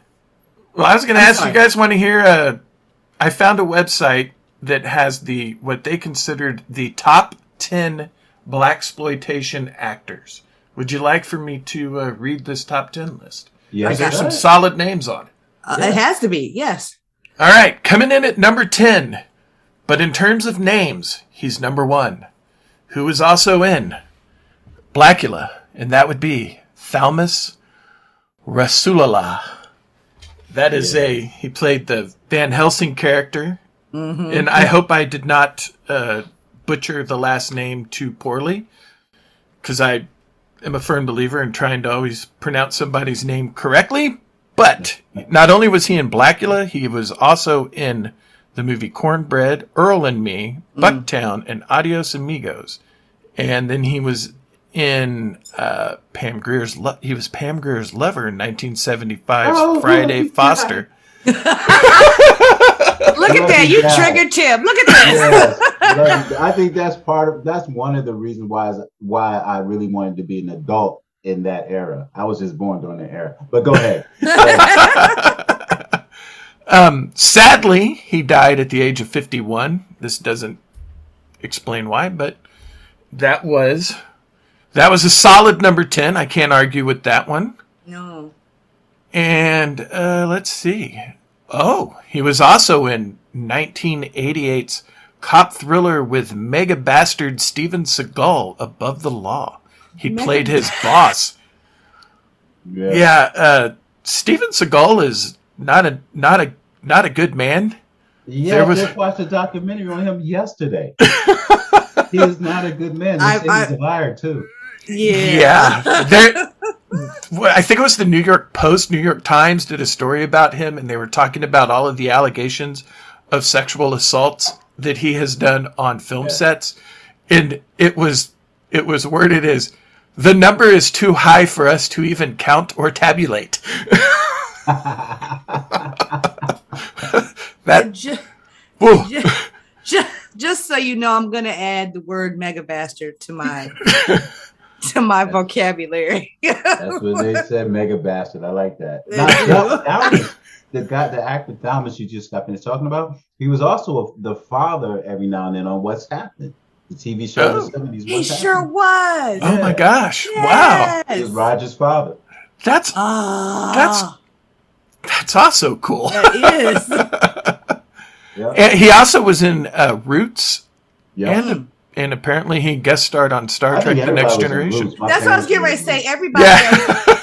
Speaker 4: Well, I was going to ask
Speaker 5: sorry.
Speaker 4: you guys want to hear. Uh, I found a website that has the what they considered the top ten black exploitation actors. Would you like for me to uh, read this top ten list?
Speaker 6: Yes,
Speaker 4: there's some solid names on it.
Speaker 5: Uh, It has to be, yes.
Speaker 4: All right, coming in at number 10. But in terms of names, he's number one. Who is also in Blackula, and that would be Thalmus Rasulala. That is a, he played the Van Helsing character.
Speaker 5: Mhm.
Speaker 4: And I hope I did not uh, butcher the last name too poorly, because I am a firm believer in trying to always pronounce somebody's name correctly. But not only was he in Blackula, he was also in the movie Cornbread, Earl and Me, Bucktown, and Adios Amigos. And then he was in uh, Pam Grier's. Lo- he was Pam Grier's lover in 1975's
Speaker 5: Oh,
Speaker 4: Friday
Speaker 5: yeah.
Speaker 4: Foster.
Speaker 5: Look at that. You triggered Tim. Look at
Speaker 6: Yes.
Speaker 5: this.
Speaker 6: But I think that's part of that's one of the reasons why why I really wanted to be an adult in that era. I was just born during the era. But go ahead.
Speaker 4: Um, sadly, he died at the age of 51. This doesn't explain why, but that was that was a solid number 10. I can't argue with that one.
Speaker 5: No.
Speaker 4: And uh, let's see. Oh, he was also in 1988's cop thriller with mega bastard Steven Seagal, Above the Law. He
Speaker 5: Mega
Speaker 4: played his boss. Yeah, uh, Steven Seagal is not a not a not a good man.
Speaker 6: Yeah,
Speaker 4: There
Speaker 6: I just watched a documentary on him yesterday. he is not a good man. They
Speaker 5: I- I-
Speaker 6: he's a liar too.
Speaker 5: Yeah.
Speaker 4: Yeah. There, well, I think it was the New York Post, New York Times did a story about him, and they were talking about all of the allegations of sexual assaults that he has done on film sets, and it was it was worded as the number is too high for us to even count or tabulate. that
Speaker 5: Just,
Speaker 4: whoa.
Speaker 5: just, just so you know, I'm going to add the word mega bastard to my to my vocabulary.
Speaker 6: That's what they said, mega bastard. I like that. Now,
Speaker 5: do.
Speaker 6: Thal- Thalmus, the guy, the actor Thomas you just got finished talking about, he was also a, the father every now and then on What's Happening, the TV show
Speaker 4: Oh.
Speaker 6: in the 70s.
Speaker 5: he
Speaker 6: What's
Speaker 5: sure
Speaker 6: Happening?
Speaker 5: was.
Speaker 4: Oh my gosh! Wow,
Speaker 6: He was Roger's father.
Speaker 4: that's
Speaker 5: Ah,
Speaker 4: that's that's also cool.
Speaker 5: that is.
Speaker 6: Yeah.
Speaker 4: And he also was in uh, Roots,
Speaker 6: Yeah.
Speaker 4: and and apparently he guest starred on Star
Speaker 6: I
Speaker 4: Trek: The Next Generation.
Speaker 5: That's what I was getting ready to say.
Speaker 6: Roots.
Speaker 5: Everybody,
Speaker 4: Yeah.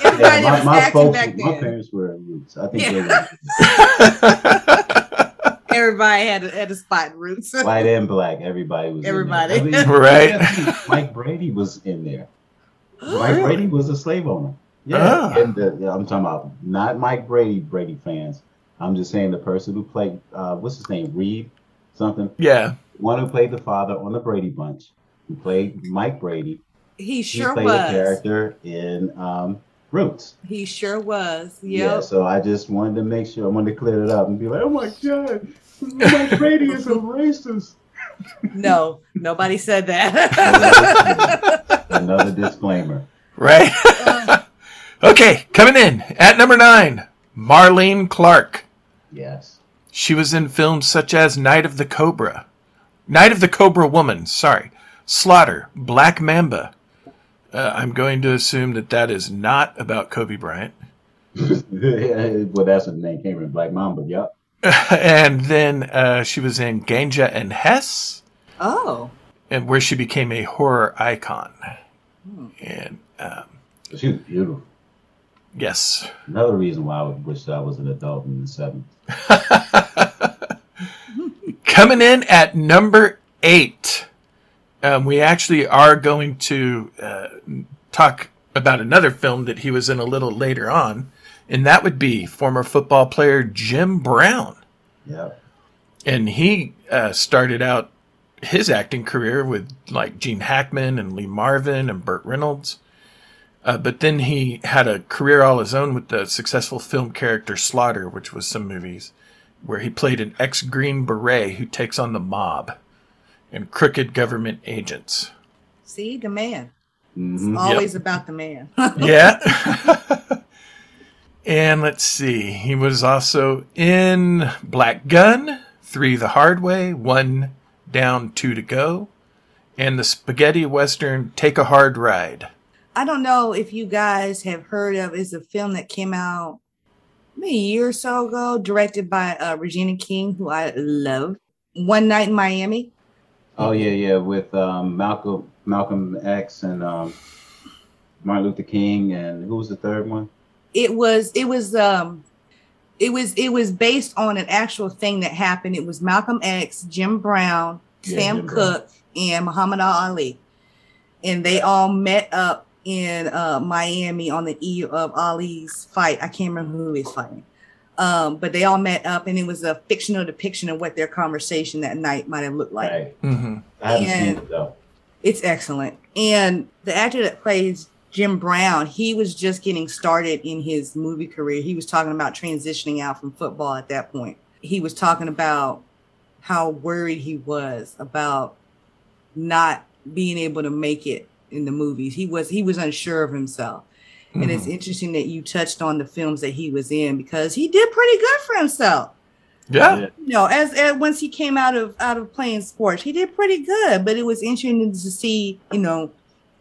Speaker 5: everybody
Speaker 6: Yeah,
Speaker 5: that
Speaker 6: my,
Speaker 5: was
Speaker 6: my
Speaker 5: acting
Speaker 6: folks,
Speaker 5: back
Speaker 6: my parents were in Roots. I think
Speaker 5: Yeah.
Speaker 6: they were
Speaker 5: Everybody had a, had a spot in roots.
Speaker 6: white and black. Everybody was. in there.
Speaker 5: Everybody.
Speaker 4: Right.
Speaker 6: Mike Brady was in there. Mike Brady was a slave owner. Yeah,
Speaker 4: Ah.
Speaker 6: and the, yeah, I'm talking about not Mike Brady, Brady fans. I'm just saying the person who played, uh, what's his name, Reed, something.
Speaker 4: Yeah,
Speaker 6: One who played the father on the Brady Bunch, who played Mike Brady.
Speaker 5: He
Speaker 6: He
Speaker 5: sure
Speaker 6: played a
Speaker 5: was.
Speaker 6: character in um, Roots.
Speaker 5: He sure was.
Speaker 6: Yeah, so I just wanted to make sure I wanted to clear it up and be like, oh my god, Mike Brady is a racist.
Speaker 5: No, nobody said that.
Speaker 6: Another disclaimer.
Speaker 4: right. okay, coming in at number nine, Marlene Clark.
Speaker 6: Yes.
Speaker 4: She was in films such as Night of the Cobra, Night of the Cobra Woman. Sorry, Slaughter, Black Mamba, Uh, I'm going to assume that that is not about Kobe Bryant.
Speaker 6: well, that's what the name came from, Black Mamba. Yep.
Speaker 4: and then uh, she was in Ganja and Hess,
Speaker 5: Oh.
Speaker 4: and where she became a horror icon. And um,
Speaker 6: She was beautiful.
Speaker 4: yes,
Speaker 6: Another reason why I would wish I was an adult in the seventies.
Speaker 4: coming in at number eight, um, we actually are going to uh, talk about another film that he was in a little later on, and that would be former football player Jim Brown.
Speaker 6: Yeah.
Speaker 4: and he uh, started out his acting career with like Gene Hackman and Lee Marvin and Burt Reynolds. Uh, but then he had a career all his own with the successful film character Slaughter, which was some movies where he played an ex Green Beret who takes on the mob and crooked government agents.
Speaker 5: See, the man.
Speaker 6: Mhm.
Speaker 5: It's always about the man.
Speaker 4: yeah. and let's see. He was also in Black Gun, Three the Hard Way, One Down, Two to Go, and the spaghetti western Take a Hard Ride.
Speaker 5: I don't know if you guys have heard of is a film that came out maybe a year or so ago, directed by uh, Regina King, who I love. One Night in Miami.
Speaker 6: Oh yeah, yeah, with um, Malcolm Malcolm X and um, Martin Luther King and who was the third one?
Speaker 5: It was it was um it was it was based on an actual thing that happened. It was Malcolm X, Jim Brown,
Speaker 6: Yeah,
Speaker 5: Sam
Speaker 6: Jim Brown.
Speaker 5: Cooke, and Muhammad Ali, and they all met up in uh, Miami on the eve of Ali's fight. I can't remember who he was fighting, um, but they all met up, and it was a fictional depiction of what their conversation that night might have looked like.
Speaker 6: Right.
Speaker 4: Mm-hmm.
Speaker 6: I haven't seen it though.
Speaker 5: It's excellent. And the actor that plays Jim Brown, he was just getting started in his movie career. He was talking about transitioning out from football at that point. He was talking about how worried he was about not being able to make it in the movies. He was he was unsure of himself. And it's mm-hmm. interesting that you touched on the films that he was in because he did pretty good for himself
Speaker 4: Yeah.
Speaker 5: you know, as, as once he came out of out of playing sports, he did pretty good. But it was interesting to see, you know,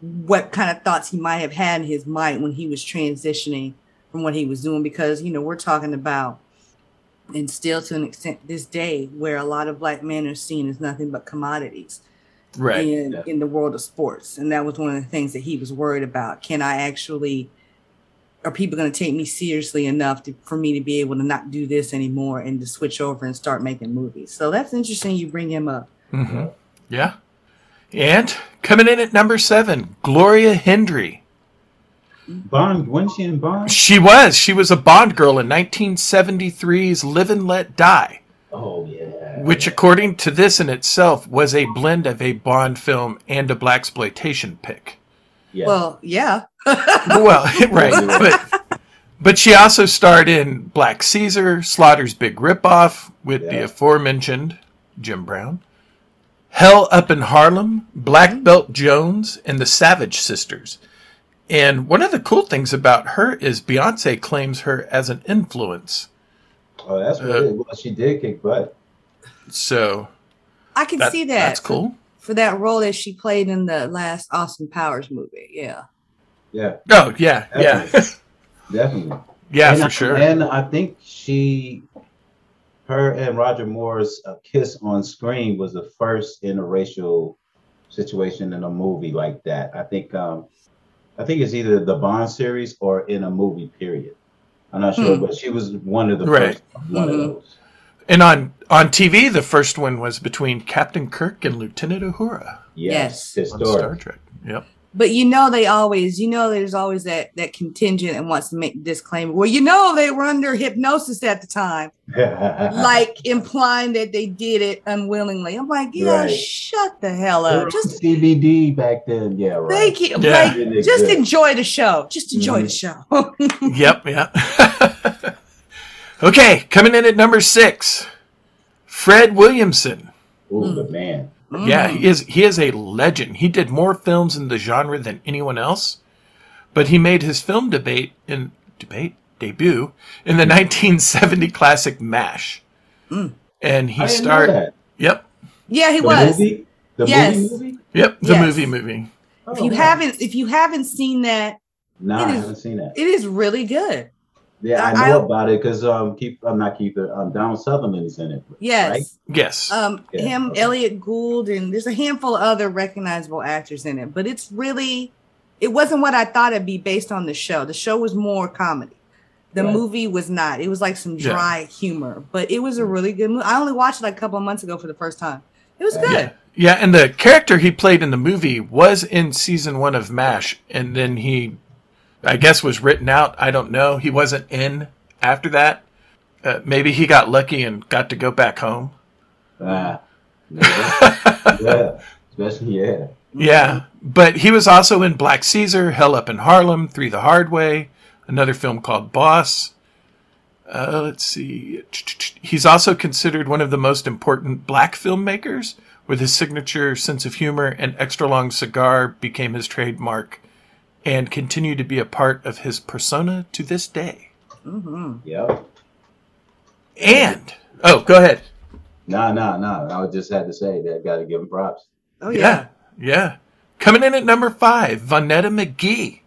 Speaker 5: what kind of thoughts he might have had in his mind when he was transitioning from what he was doing. Because you know, we're talking about, and still to an extent this day, where a lot of black men are seen as nothing but commodities
Speaker 4: Right.
Speaker 5: in
Speaker 6: Yeah.
Speaker 5: in the world of sports, and that was one of the things that he was worried about. Can I actually? Are people going to take me seriously enough to, for me to be able to not do this anymore and to switch over and start making movies? So that's interesting. You bring him up.
Speaker 4: hmm Yeah. And coming in at number seven, Gloria Hendry.
Speaker 6: Bond, wasn't she in Bond?
Speaker 4: She was. She was a Bond girl in 1973's Live and Let Die.
Speaker 6: Oh yeah.
Speaker 4: Which according to this in itself was a blend of a Bond film and a black exploitation pick.
Speaker 6: Yeah.
Speaker 5: Well, yeah.
Speaker 4: well, right, but but she also starred in Black Caesar, Slaughter's Big Ripoff with the aforementioned Jim Brown, Hell Up in Harlem, Black Belt Jones, and the Savage Sisters. And one of the cool things about her is Beyonce claims her as an influence.
Speaker 6: oh, that's what
Speaker 4: uh,
Speaker 6: it was. She did kick butt.
Speaker 4: So
Speaker 5: I can
Speaker 4: that-
Speaker 5: see that.
Speaker 4: That's cool.
Speaker 5: For that role that she played in the last Austin Powers movie. Yeah.
Speaker 6: Yeah,
Speaker 4: Oh yeah, yeah,
Speaker 6: definitely.
Speaker 4: yeah,
Speaker 6: and
Speaker 4: for
Speaker 6: I,
Speaker 4: sure.
Speaker 6: And I think she, her and Roger Moore's uh, kiss on screen was the first interracial situation in a movie like that. I think, um, I think it's either the Bond series or in a movie. Period. I'm not sure,
Speaker 5: Hmm.
Speaker 6: but she was one of the
Speaker 4: Right.
Speaker 6: first one
Speaker 5: Mhm.
Speaker 6: of those.
Speaker 4: And on on TV, the first one was between Captain Kirk and Lieutenant Uhura
Speaker 6: Yes,
Speaker 5: Yes.
Speaker 4: on Star. Trek. Yep.
Speaker 5: But you know they always, you know, there's always that that contingent and wants to make disclaimer. Well, you know they were under hypnosis at the time, like implying that they did it unwillingly. I'm like, yeah,
Speaker 6: Right.
Speaker 5: shut the hell up. Just
Speaker 6: CBD back then. Yeah, right.
Speaker 5: thank you.
Speaker 4: Yeah.
Speaker 5: Like, just enjoy the show. Just enjoy the mm-hmm. show.
Speaker 4: Yep. Yeah. okay, coming in at number six, Fred Williamson.
Speaker 6: Ooh, hmm. the man.
Speaker 4: Yeah, he is he is a legend. He did more films in the genre than anyone else, but he made his film debate in debate debut in the 1970 classic MASH, hmm. and he
Speaker 6: I
Speaker 4: starred. Yep,
Speaker 5: yeah, he was
Speaker 6: The
Speaker 5: was.
Speaker 6: movie. The
Speaker 5: Yes.
Speaker 6: movie movie.
Speaker 4: yep, the
Speaker 5: Yes.
Speaker 4: movie movie.
Speaker 5: if you
Speaker 6: wow.
Speaker 5: haven't, if you haven't seen that,
Speaker 6: No,
Speaker 5: it
Speaker 6: I haven't seen that.
Speaker 5: it is really good.
Speaker 6: Yeah, I
Speaker 5: I-
Speaker 6: know about it because um, keep I'm not keep it. Um, Donald Sutherland is in it.
Speaker 5: Yes.
Speaker 6: right?
Speaker 4: Yes.
Speaker 5: Um,
Speaker 6: Yeah,
Speaker 5: him,
Speaker 6: okay.
Speaker 5: Elliot Gould, and there's a handful of other recognizable actors in it. But it's really, it wasn't what I thought it'd be based on the show. The show was more comedy. The
Speaker 6: Right.
Speaker 5: movie was not. It was like some
Speaker 4: Yeah.
Speaker 5: dry humor, but it was a really good movie. I only watched it like a couple of months ago for the first time. It was good.
Speaker 4: Yeah. Yeah, and the character he played in the movie was in season one of MASH, and then he, I guess, was written out. I don't know. He wasn't in after that. Uh, maybe he got lucky and got to go back home.
Speaker 6: Ah, yeah, yeah, especially yeah.
Speaker 4: Yeah, but he was also in Black Caesar, Hell Up in Harlem, Three the Hard Way, another film called Boss. Uh, let's see. He's also considered one of the most important black filmmakers, with his signature sense of humor and extra long cigar became his trademark and continue to be a part of his persona to this day.
Speaker 5: Mm-hmm.
Speaker 6: Yep.
Speaker 4: And, oh, go ahead.
Speaker 6: No, no, no. I just had to say that. Got to give him props.
Speaker 5: Oh yeah.
Speaker 4: Yeah. Coming in at number five, Vonetta McGee,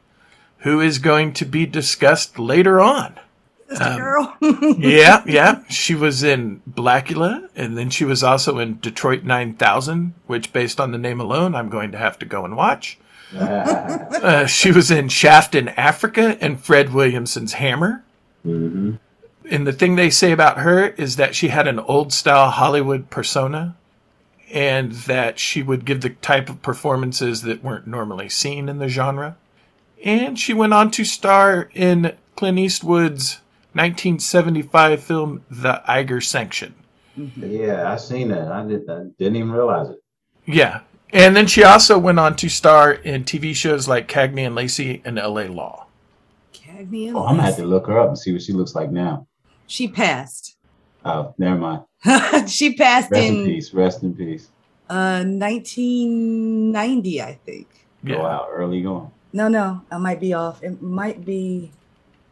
Speaker 4: who is going to be discussed later on.
Speaker 5: This
Speaker 4: Um,
Speaker 5: girl.
Speaker 4: yeah, yeah. She was in Blackula, and then she was also in Detroit 9000, which, based on the name alone, I'm going to have to go and watch. Uh, she was in Shaft in Africa and Fred Williamson's Hammer.
Speaker 6: hmm
Speaker 4: And the thing they say about her is that she had an old style Hollywood persona and that she would give the type of performances that weren't normally seen in the genre. And she went on to star in Clint Eastwood's 1975 film The Eiger Sanction.
Speaker 6: Yeah, I seen that. I, did, I didn't even realize it.
Speaker 4: Yeah. And then she also went on to star in TV shows like Cagney and Lacey and LA Law.
Speaker 5: Cagney and
Speaker 6: Oh, I'm gonna have to look her up and see what she looks like now.
Speaker 5: She passed.
Speaker 6: Oh, never mind.
Speaker 5: she passed
Speaker 6: Rest in
Speaker 5: in
Speaker 6: peace. Rest in peace.
Speaker 5: uh 1990, I think.
Speaker 4: Yeah.
Speaker 6: Go out early going.
Speaker 5: No, no, I might be off. It might be,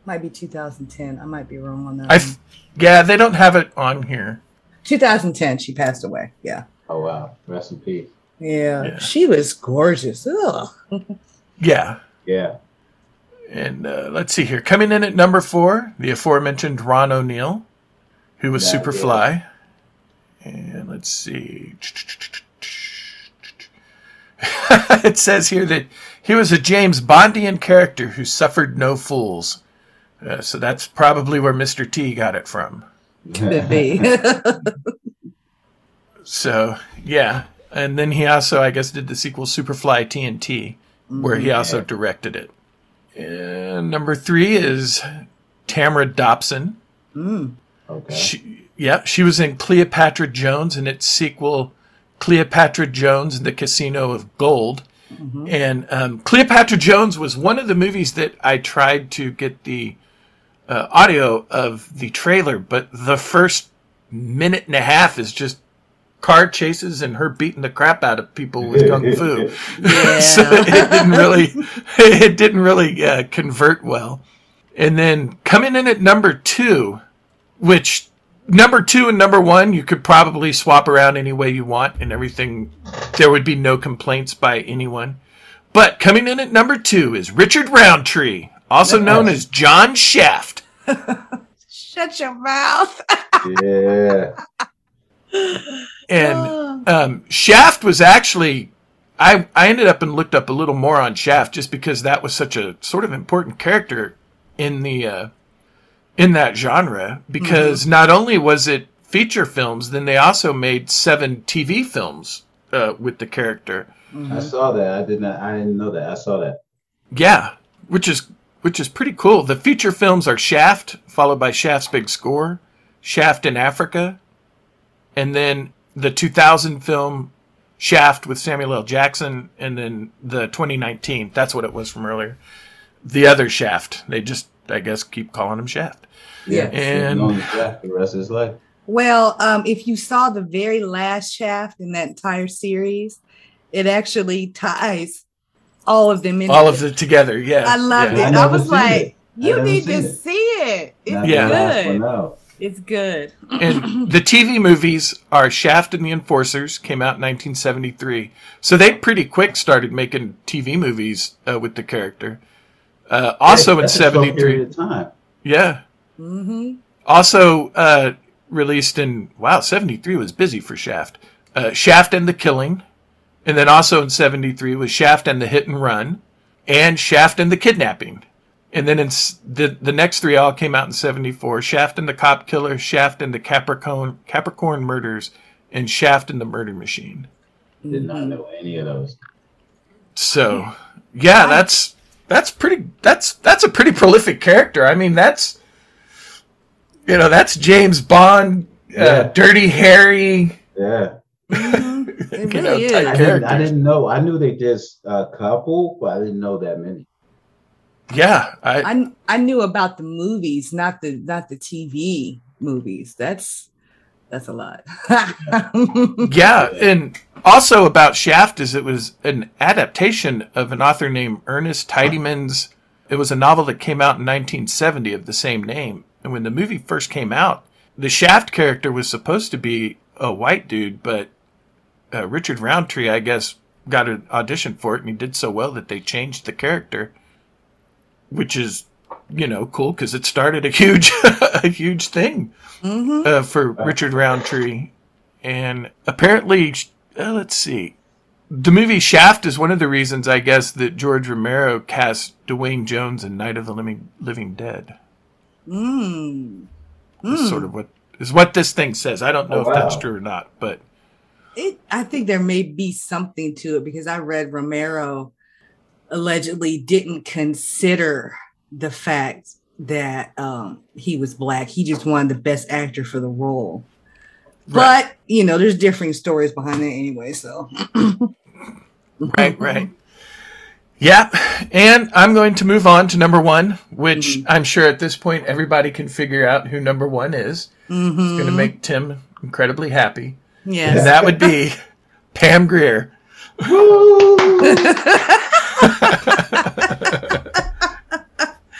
Speaker 5: might be 2010. I might be wrong on that.
Speaker 4: I
Speaker 5: one.
Speaker 4: f- yeah, they don't have it on here.
Speaker 5: 2010, she passed away. Yeah.
Speaker 6: Oh wow. Rest in peace.
Speaker 5: Yeah,
Speaker 4: Yeah.
Speaker 5: She was gorgeous. Ugh.
Speaker 4: Yeah.
Speaker 6: Yeah.
Speaker 4: And uh, let's see here. Coming in at number four, the aforementioned Ron O'Neal, who was
Speaker 6: Yeah,
Speaker 4: Superfly. And let's see. it says here that he was a James Bondian character who suffered no fools. Uh, so that's probably where Mr. T got it from.
Speaker 5: Could be.
Speaker 4: So, yeah. And then he also, I guess, did the sequel Superfly TNT, where he also directed it. And number three is Tamara Dobson.
Speaker 5: Mm.
Speaker 6: Okay.
Speaker 4: She, yeah, she was in Cleopatra Jones and its sequel, Cleopatra Jones and the Casino of Gold. And um, Cleopatra Jones was one of the movies that I tried to get the uh, audio of the trailer, but the first minute and a half is just car chases and her beating the crap out of people with kung fu. so it didn't really, it didn't really uh, convert well. And then coming in at number two, which number two and number one you could probably swap around any way you want and everything there would be no complaints by anyone but coming in at number two is richard roundtree also known as john shaft
Speaker 5: Shut your mouth.
Speaker 6: yeah.
Speaker 4: And um, shaft was actually I, I ended up and looked up a little more on shaft just because that was such a sort of important character in the uh, in that genre because not only was it feature films then they also made seven tv films uh, with the character
Speaker 6: I saw that. I did not. I didn't know that. I saw that.
Speaker 4: Yeah, which is which is pretty cool. The feature films are Shaft, followed by Shaft's Big Score, Shaft in Africa, and then the 2000 film Shaft with Samuel L. Jackson, and then the 2019. That's what it was from earlier. The other Shaft. They just, I guess, keep calling him Shaft.
Speaker 5: Yeah.
Speaker 4: And-
Speaker 6: known as Jack the rest of his life.
Speaker 5: Well, um, if you saw the very last shaft in that entire series, it actually ties all of them in.
Speaker 4: All of it together. Yeah.
Speaker 5: I loved
Speaker 4: yeah.
Speaker 5: it.
Speaker 6: I
Speaker 5: I, was like,
Speaker 6: it.
Speaker 5: You
Speaker 6: never
Speaker 5: need to
Speaker 6: it.
Speaker 5: see it. It's
Speaker 6: Not
Speaker 4: Yeah.
Speaker 6: the last one
Speaker 5: good.
Speaker 6: Out.
Speaker 5: It's good.
Speaker 4: and the TV movies are Shaft and the Enforcers came out in 1973. So they pretty quick started making TV movies uh, with the character. Uh, also in
Speaker 6: That's a short
Speaker 4: 73.
Speaker 6: period of time.
Speaker 4: Yeah.
Speaker 5: Mm-hmm.
Speaker 4: Also uh, released in wow, seventy three was busy for Shaft. Uh, Shaft and the Killing, and then also in seventy three was Shaft and the Hit and Run, and Shaft and the Kidnapping. And then in the the next three all came out in seventy four: Shaft and the Cop Killer, Shaft and the Capricorn Capricorn Murders, and Shaft and the Murder Machine.
Speaker 6: Did not know any of those.
Speaker 4: So yeah, that's that's pretty that's that's a pretty prolific character. I mean, that's you know that's James Bond, uh,
Speaker 6: Yeah.
Speaker 4: Dirty Harry.
Speaker 6: Yeah.
Speaker 5: It
Speaker 4: You
Speaker 5: really
Speaker 4: know,
Speaker 5: is.
Speaker 6: I didn't, I didn't know. I knew they did a couple, but I didn't know that many.
Speaker 4: Yeah, I,
Speaker 5: I I knew about the movies, not the not the TV movies. That's that's a lot.
Speaker 4: yeah, and also about Shaft is it was an adaptation of an author named Ernest Tidyman's. It was a novel that came out in 1970 of the same name, and when the movie first came out, the Shaft character was supposed to be a white dude, but uh, Richard Roundtree, I guess, got an audition for it, and he did so well that they changed the character, which is, you know, cool because it started a huge, a huge thing
Speaker 5: Mhm.
Speaker 4: uh, for Richard Roundtree, and apparently, uh, let's see, the movie Shaft is one of the reasons, I guess, that George Romero cast Duane Jones in Night of the Living Living Dead.
Speaker 5: Mm.
Speaker 4: Is
Speaker 5: Mm.
Speaker 4: sort of what is what this thing says. I don't know
Speaker 6: Oh,
Speaker 4: if that's true or not, but
Speaker 5: It, I think there may be something to it because I read Romero allegedly didn't consider the fact that um, he was black. He just wanted the best actor for the role.
Speaker 4: Right.
Speaker 5: But you know, there's differing stories behind that anyway. So
Speaker 4: right, right. Yeah, and I'm going to move on to number one, which I'm sure at this point everybody can figure out who number one is. It's going to make Tim incredibly happy.
Speaker 5: Yes.
Speaker 4: And that would be Pam Grier.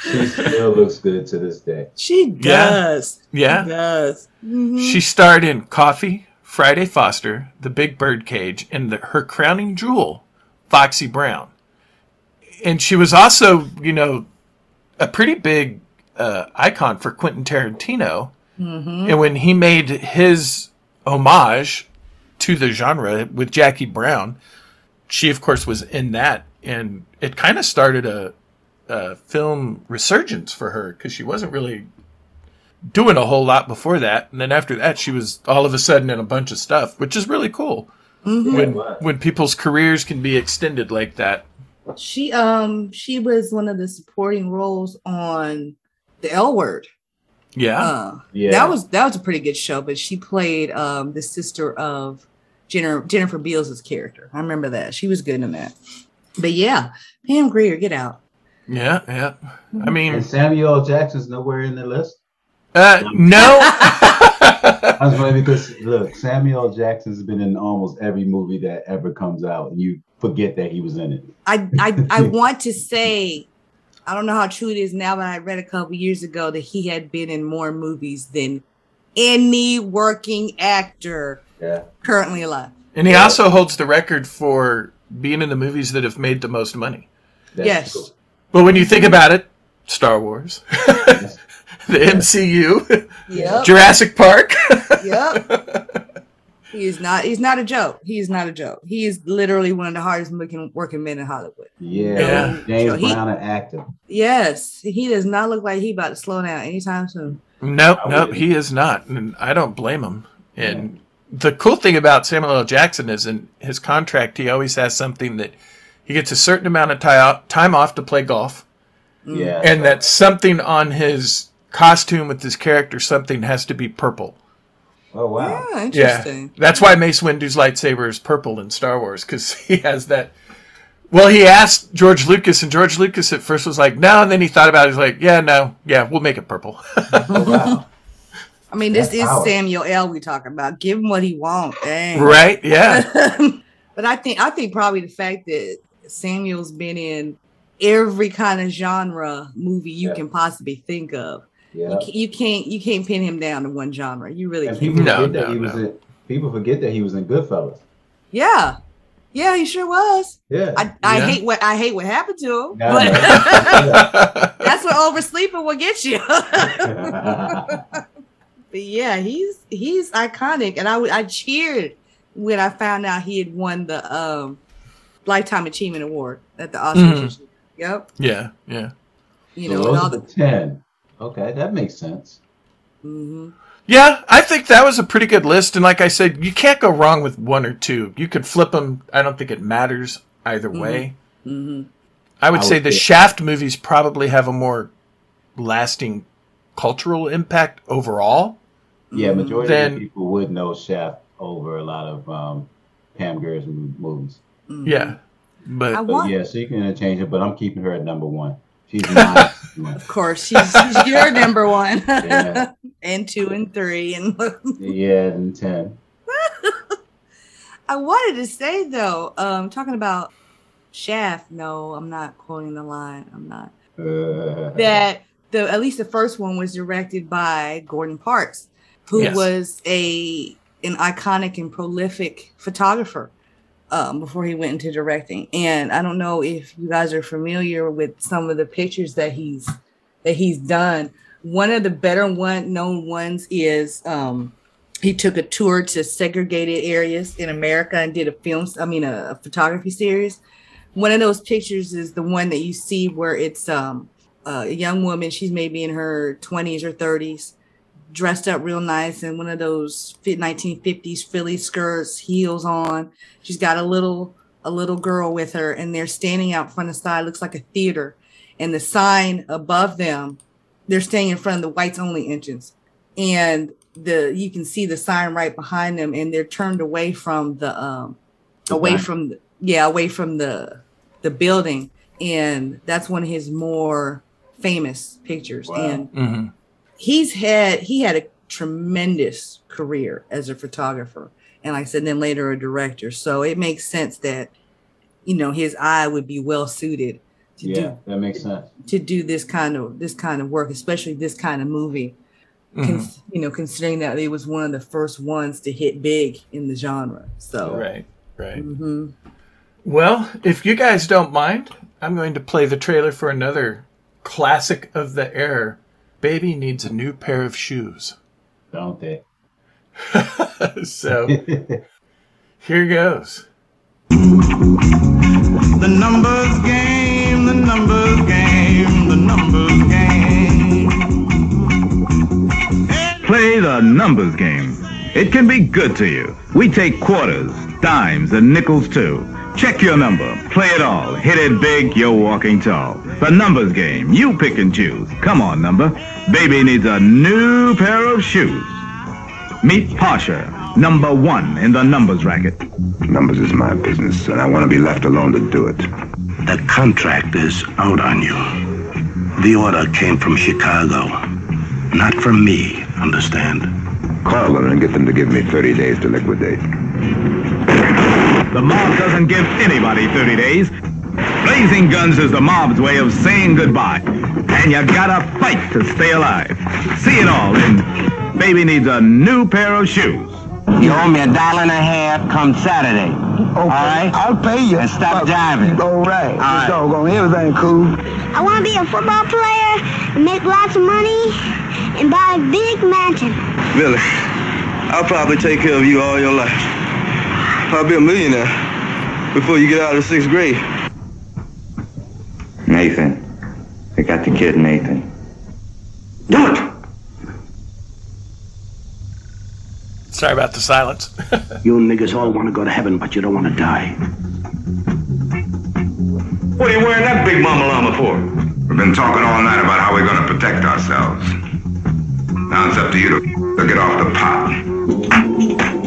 Speaker 6: She still looks good to this day.
Speaker 5: she does.
Speaker 4: Yeah.
Speaker 5: She does. Mhm.
Speaker 4: She starred in Coffee, Friday Foster, The Big Bird Cage, and the, her crowning jewel, Foxy Brown. And she was also, you know, a pretty big uh, icon for Quentin Tarantino.
Speaker 5: Mhm.
Speaker 4: And when he made his homage to the genre with Jackie Brown, she, of course, was in that. And it kind of started a, a film resurgence for her because she wasn't really doing a whole lot before that. And then after that, she was all of a sudden in a bunch of stuff, which is really cool
Speaker 5: Mhm.
Speaker 4: when, when people's careers can be extended like that.
Speaker 5: She um she was one of the supporting roles on the L Word.
Speaker 4: Yeah.
Speaker 5: Uh,
Speaker 6: Yeah.
Speaker 5: that was that was a pretty good show. But she played um the sister of Jennifer Jennifer Beals' character. I remember that she was good in that. But yeah, Pam Grier, get out.
Speaker 4: yeah. Yeah. I mean,
Speaker 6: And Samuel L. Jackson's nowhere in the list.
Speaker 4: uh, no.
Speaker 6: I was wondering because look, Samuel L. Jackson's been in almost every movie that ever comes out, and you forget that he was in it.
Speaker 5: I I I want to say I don't know how true it is now, but I read a couple years ago that he had been in more movies than any working actor
Speaker 6: Yeah.
Speaker 5: currently alive.
Speaker 4: And he also holds the record for being in the movies that have made the most money.
Speaker 6: That's
Speaker 5: yes.
Speaker 6: cool.
Speaker 4: But when you think about it, Star Wars, the MCU,
Speaker 5: Yep.
Speaker 4: Jurassic Park.
Speaker 5: yep. He is not. He's not a joke. He is not a joke. He is literally one of the hardest working working men in Hollywood.
Speaker 6: Yeah.
Speaker 4: Yeah.
Speaker 6: James
Speaker 5: So he-
Speaker 6: Brown, an actor.
Speaker 5: Yes, he does not look like he about to slow down anytime soon.
Speaker 4: Nope,
Speaker 6: I
Speaker 4: nope, he is not, and I don't blame him. And the cool thing about Samuel L. Jackson is in his contract, he always has something that he gets a certain amount of ti- time off to play golf, mm.
Speaker 6: Yeah.
Speaker 4: and that something on his costume with his character, something has to be purple.
Speaker 6: oh wow.
Speaker 5: Yeah, interesting.
Speaker 4: That's why Mace Windu's lightsaber is purple in Star Wars because he has that. Well, he asked George Lucas, and George Lucas at first was like, "No," and then he thought about it. He's like, "Yeah, no, yeah, we'll make it purple."
Speaker 6: Oh wow.
Speaker 5: I mean, this
Speaker 6: That's
Speaker 5: is
Speaker 6: power.
Speaker 5: Samuel L. We talking about. Give him what he wants. Dang.
Speaker 4: right? Yeah.
Speaker 5: but I think I think probably the fact that Samuel's been in every kind of genre movie you
Speaker 6: Yeah.
Speaker 5: can possibly think of.
Speaker 6: Yeah.
Speaker 5: You, ca- you can't you can't pin him down to one genre. You really
Speaker 6: And
Speaker 5: can't.
Speaker 6: people
Speaker 4: No,
Speaker 6: forget that
Speaker 4: no,
Speaker 6: he was in. People forget that he was in Goodfellas.
Speaker 5: Yeah, yeah, he sure was.
Speaker 6: Yeah.
Speaker 5: I, I
Speaker 4: Yeah.
Speaker 5: hate what I hate what happened to him,
Speaker 6: Yeah,
Speaker 5: but
Speaker 6: I
Speaker 5: that's what oversleeping will get you. But yeah, he's he's iconic, and I I cheered when I found out he had won the um, lifetime achievement award at the Oscars.
Speaker 4: Mhm.
Speaker 5: Yep,
Speaker 4: yeah, yeah.
Speaker 5: you
Speaker 6: So
Speaker 5: know,
Speaker 6: those
Speaker 5: and all
Speaker 6: the
Speaker 5: the.
Speaker 6: ten. Okay, that makes sense.
Speaker 5: hmm
Speaker 4: Yeah, I think that was a pretty good list. And like I said, you can't go wrong with one or two. You could flip them. I don't think it matters either way.
Speaker 5: hmm
Speaker 4: I would
Speaker 6: I
Speaker 4: say
Speaker 6: would
Speaker 4: the
Speaker 6: say-
Speaker 4: Shaft movies probably have a more lasting cultural impact overall.
Speaker 6: Yeah, majority
Speaker 4: Then-
Speaker 6: of people would know Shaft over a lot of um, Pam Grier's movies.
Speaker 4: Yeah. But
Speaker 5: I
Speaker 6: But yeah, so you can interchange it, but I'm keeping her at number one. She's mine.
Speaker 5: of course, she's, she's your number one,
Speaker 6: Yeah.
Speaker 5: and two and three, and
Speaker 6: yeah, and ten.
Speaker 5: I wanted to say though, um, talking about Shaft. No, I'm not quoting the line. I'm not.
Speaker 6: Uh,
Speaker 5: That the at least the first one was directed by Gordon Parks, who
Speaker 4: Yes.
Speaker 5: was a an iconic and prolific photographer um, before he went into directing. And I don't know if you guys are familiar with some of the pictures that he's that he's done. One of the better one known ones is um, he took a tour to segregated areas in America and did a film, I mean, a, a photography series. One of those pictures is the one that you see where it's um, a young woman, she's maybe in her 20s or 30s, dressed up real nice in one of those fit 1950s Philly skirts, heels on. She's got a little a little girl with her, and they're standing out front of the side, looks like a theater. And the sign above them, they're staying in front of the whites only entrance. And the you can see the sign right behind them, and they're turned away from the um
Speaker 6: The
Speaker 5: away
Speaker 6: sign.
Speaker 5: from the, yeah, away from the the building. And that's one of his more famous pictures.
Speaker 6: Wow.
Speaker 5: And
Speaker 4: mhm.
Speaker 5: He's had he had a tremendous career as a photographer and like i said then later a director so it makes sense that you know his eye would be well suited to
Speaker 6: yeah,
Speaker 5: do
Speaker 6: that makes sense.
Speaker 5: to do this kind of this kind of work especially this kind of movie
Speaker 4: Mhm.
Speaker 5: Cons- you know considering that it was one of the first ones to hit big in the genre so
Speaker 4: right, right.
Speaker 5: mhm.
Speaker 4: Well, if you guys don't mind, I'm going to play the trailer for another classic of the era. Baby needs a new pair of shoes.
Speaker 6: Don't they?
Speaker 4: so here goes.
Speaker 12: The numbers game, the numbers game, the numbers game.
Speaker 13: Play the numbers game. It can be good to you. We take quarters, dimes, and nickels too. Check your number. Play it all. Hit it big, you're walking tall. The numbers game. You pick and choose. Come on, number. Baby needs a new pair of shoes. Meet Pasha, number one in the numbers racket.
Speaker 14: Numbers is my business, and I want to be left alone to do it.
Speaker 15: The contract is out on you. The order came from Chicago, not from me, understand?
Speaker 14: Call them and get them to give me 30 days to liquidate.
Speaker 13: The mob doesn't give anybody 30 days. Blazing Guns is the mob's way of saying goodbye. And you gotta fight to stay alive. See it all in Baby Needs a New Pair of Shoes.
Speaker 15: You owe me a dollar and a half come Saturday. All right?
Speaker 16: I'll pay you.
Speaker 15: And stop jiving.
Speaker 16: All right.
Speaker 15: All right.
Speaker 16: It's all going everything cool.
Speaker 17: I want to be a football player and make lots of money and buy a big mansion.
Speaker 18: Billy, I'll probably take care of you all your life. I'll be a millionaire before you get out of sixth grade.
Speaker 19: Nathan. I got the kid, Nathan.
Speaker 18: Do it!
Speaker 4: Sorry about the silence.
Speaker 15: You niggas all want to go to heaven, but you don't want to die.
Speaker 14: What are you wearing that big mama llama for? We've been talking all night about how we're going to protect ourselves. Now it's up to you to, to get off the pot.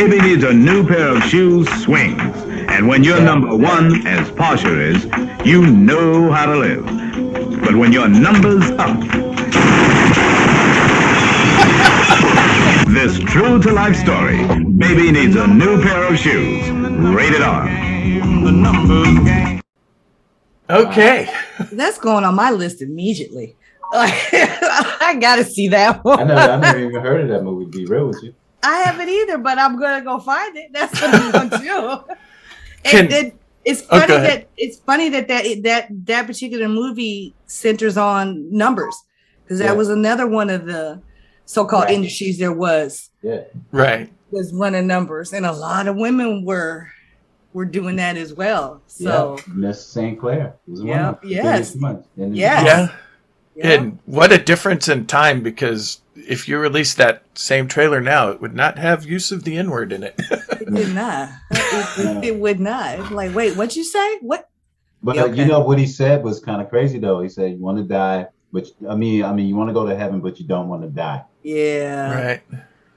Speaker 13: Baby Needs a New Pair of Shoes swings. And when you're number one, as Pasha is, you know how to live. But when your number's up, this true to life story, Baby Needs a New Pair of Shoes. Rated R.
Speaker 4: Okay.
Speaker 5: That's going on my list immediately. I gotta see that one.
Speaker 6: I know. I never even heard of that movie. Be real with you.
Speaker 5: I haven't either, but I'm gonna go find it. That's what I'm gonna do.
Speaker 6: Can-
Speaker 5: and, and it's
Speaker 6: Oh,
Speaker 5: funny
Speaker 6: go ahead.
Speaker 5: that it's funny that that that that particular movie centers on numbers because that
Speaker 6: Yeah.
Speaker 5: was another one of the so-called
Speaker 6: Right.
Speaker 5: industries there was
Speaker 6: Yeah.
Speaker 4: Right.
Speaker 5: was one of numbers, and a lot of women were were doing that as well. So
Speaker 6: yeah. Miss St. Clair was one
Speaker 5: Yeah,
Speaker 6: of the
Speaker 5: yes.
Speaker 6: biggest ones.
Speaker 5: Yes.
Speaker 4: Yeah. And what a difference in time because if you release that same trailer now, it would not have use of the N word in it.
Speaker 5: it did not. It, it- it would not. Like, wait, what'd you say? What?
Speaker 6: But
Speaker 5: Yeah,
Speaker 6: uh,
Speaker 5: okay.
Speaker 6: you know what he said was kind of crazy though. He said, "You want to die, but I mean, I mean, you want to go to heaven, but you don't want to die."
Speaker 5: Yeah.
Speaker 4: Right.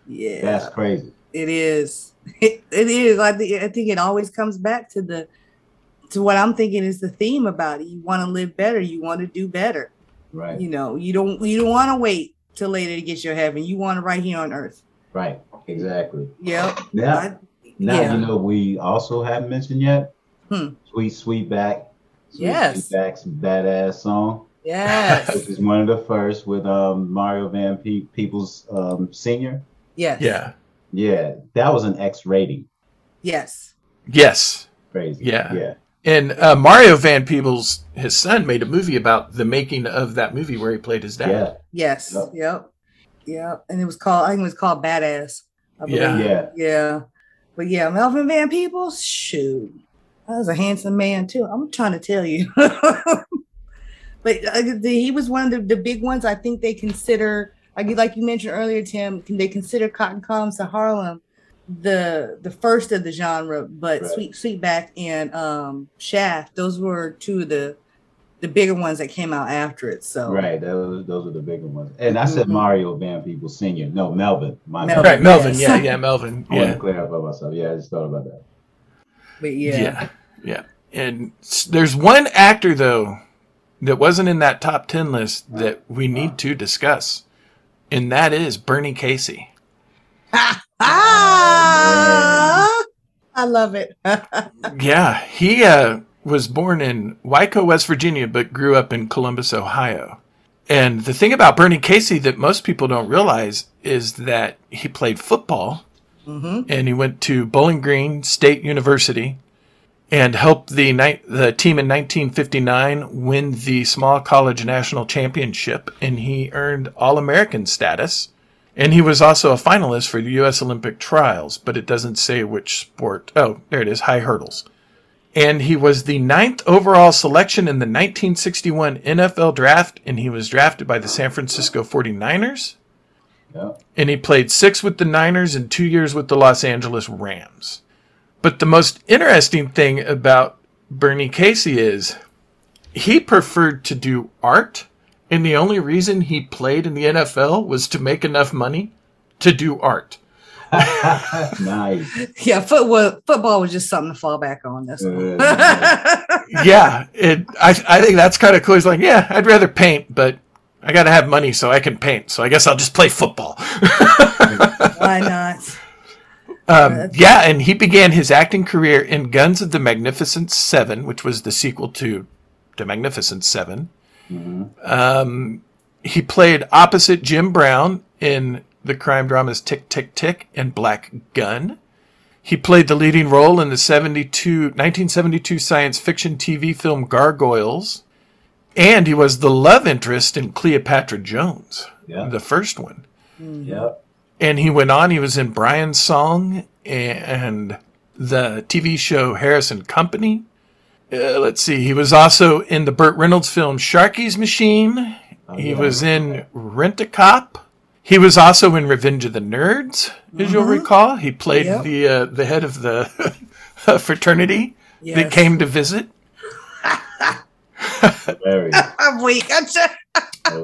Speaker 5: Yeah.
Speaker 6: That's crazy.
Speaker 5: It is. It, it is. I think. I think it always comes back to the to what I'm thinking is the theme about it. You want to live better. You want to do better.
Speaker 6: Right.
Speaker 5: You know. You don't. You don't want to wait till later to get your heaven. You want it right here on earth.
Speaker 6: Right. Exactly.
Speaker 5: Yep.
Speaker 6: Now,
Speaker 5: I-
Speaker 6: now
Speaker 5: yeah.
Speaker 6: you know we also haven't mentioned yet.
Speaker 5: Hmm.
Speaker 6: Sweet Sweetback. Sweet
Speaker 5: Yes.
Speaker 6: Sweetback's badass song.
Speaker 5: Yes.
Speaker 6: Which is one of the first with um Mario Van Pe- Peebles um Senior.
Speaker 5: Yes.
Speaker 4: Yeah.
Speaker 6: Yeah, that was an X rating.
Speaker 5: Yes.
Speaker 4: Yes.
Speaker 6: Crazy.
Speaker 4: Yeah.
Speaker 6: Yeah.
Speaker 4: And uh, Mario Van Peebles, his son, made a movie about the making of that movie where he played his dad.
Speaker 6: Yeah.
Speaker 5: Yes. Yep. Yep. And it was called. I think it was called Badass.
Speaker 4: Yeah.
Speaker 6: Yeah.
Speaker 5: Yeah. But yeah, Melvin Van Peebles, shoot, that was a handsome man too. I'm trying to tell you. but uh, the, he was one of the, the big ones. I think they consider, like you- like you mentioned earlier, Tim. Can they consider Cotton Comes to Harlem the the first of the genre? But
Speaker 6: Right.
Speaker 5: Sweet Sweetback and um, Shaft, those were two of the the bigger ones that came out after it. So
Speaker 6: Right. Those those are the bigger ones. And I said
Speaker 5: Mhm.
Speaker 6: Mario Van Peebles Senior. No, Melvin. My
Speaker 5: Melvin.
Speaker 4: Right, Melvin.
Speaker 5: Yes.
Speaker 4: Yeah, yeah, Melvin.
Speaker 6: I want
Speaker 4: Yeah.
Speaker 6: to clarify myself. Yeah, I just thought about that.
Speaker 5: But yeah.
Speaker 4: Yeah. Yeah. And there's one actor, though, that wasn't in that top 10 list that we need to discuss, and that is Bernie Casey.
Speaker 5: Ah, I love it.
Speaker 4: Yeah, he uh, was born in Wyco, West Virginia, but grew up in Columbus, Ohio. And the thing about Bernie Casey that most people don't realize is that he played football
Speaker 5: Mhm.
Speaker 4: and he went to Bowling Green State University and helped the ni- the team in 1959 win the small college national championship and he earned all-American status and he was also a finalist for the US Olympic trials but it doesn't say which sport oh there it is high hurdles and he was the ninth overall selection in the 1961 NFL draft and he was drafted by the San Francisco 49ers
Speaker 6: Yeah.
Speaker 4: and he played six with the Niners and two years with the Los Angeles Rams. But the most interesting thing about Bernie Casey is he preferred to do art, and the only reason he played in the NFL was to make enough money to do art.
Speaker 6: nice.
Speaker 5: yeah, football football was just something to fall back on. That's all.
Speaker 4: yeah, it, I, I think that's kind of cool. He's like, yeah, I'd rather paint, but I got to have money so I can paint. So I guess I'll just play football.
Speaker 5: Why not?
Speaker 4: Um, yeah, and he began his acting career in Guns of the Magnificent Seven, which was the sequel to The Magnificent 7 Um, he played opposite Jim Brown in the crime dramas Tick Tick Tick and Black Gun. He played the leading role in the 72, 1972 science fiction TV film Gargoyles. And he was the love interest in Cleopatra Jones,
Speaker 6: Yeah.
Speaker 4: the first one
Speaker 6: Yep.
Speaker 4: and he went on. He was in Brian's Song and the TV show Harris and Company. Uh, let's see. He was also in the Burt Reynolds film Sharky's Machine. he
Speaker 6: yeah.
Speaker 4: was in Rent a Cop. He was also in Revenge of the Nerds, as you'll
Speaker 5: Mhm.
Speaker 4: recall. He played
Speaker 5: Yep.
Speaker 4: the uh, the head of the fraternity that came to visit.
Speaker 6: Hilarious.
Speaker 5: I'm weak. I'm just,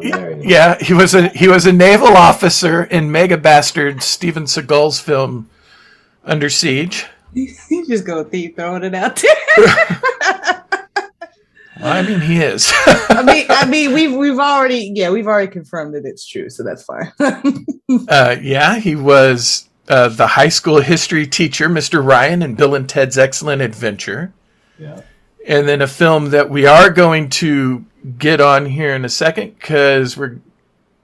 Speaker 4: Yeah, he was a he was a naval officer in Mega Bastard Steven Seagal's film Under Siege.
Speaker 5: You just go keep throwing it out there.
Speaker 4: Well, I mean, he is.
Speaker 5: I mean, I mean, we've we've already yeah, we've already confirmed that it's true, so that's fine.
Speaker 4: uh, yeah, he was uh, the high school history teacher, Mr. Ryan, in Bill and Ted's Excellent Adventure.
Speaker 6: Yeah.
Speaker 4: And then a film that we are going to get on here in a second because we're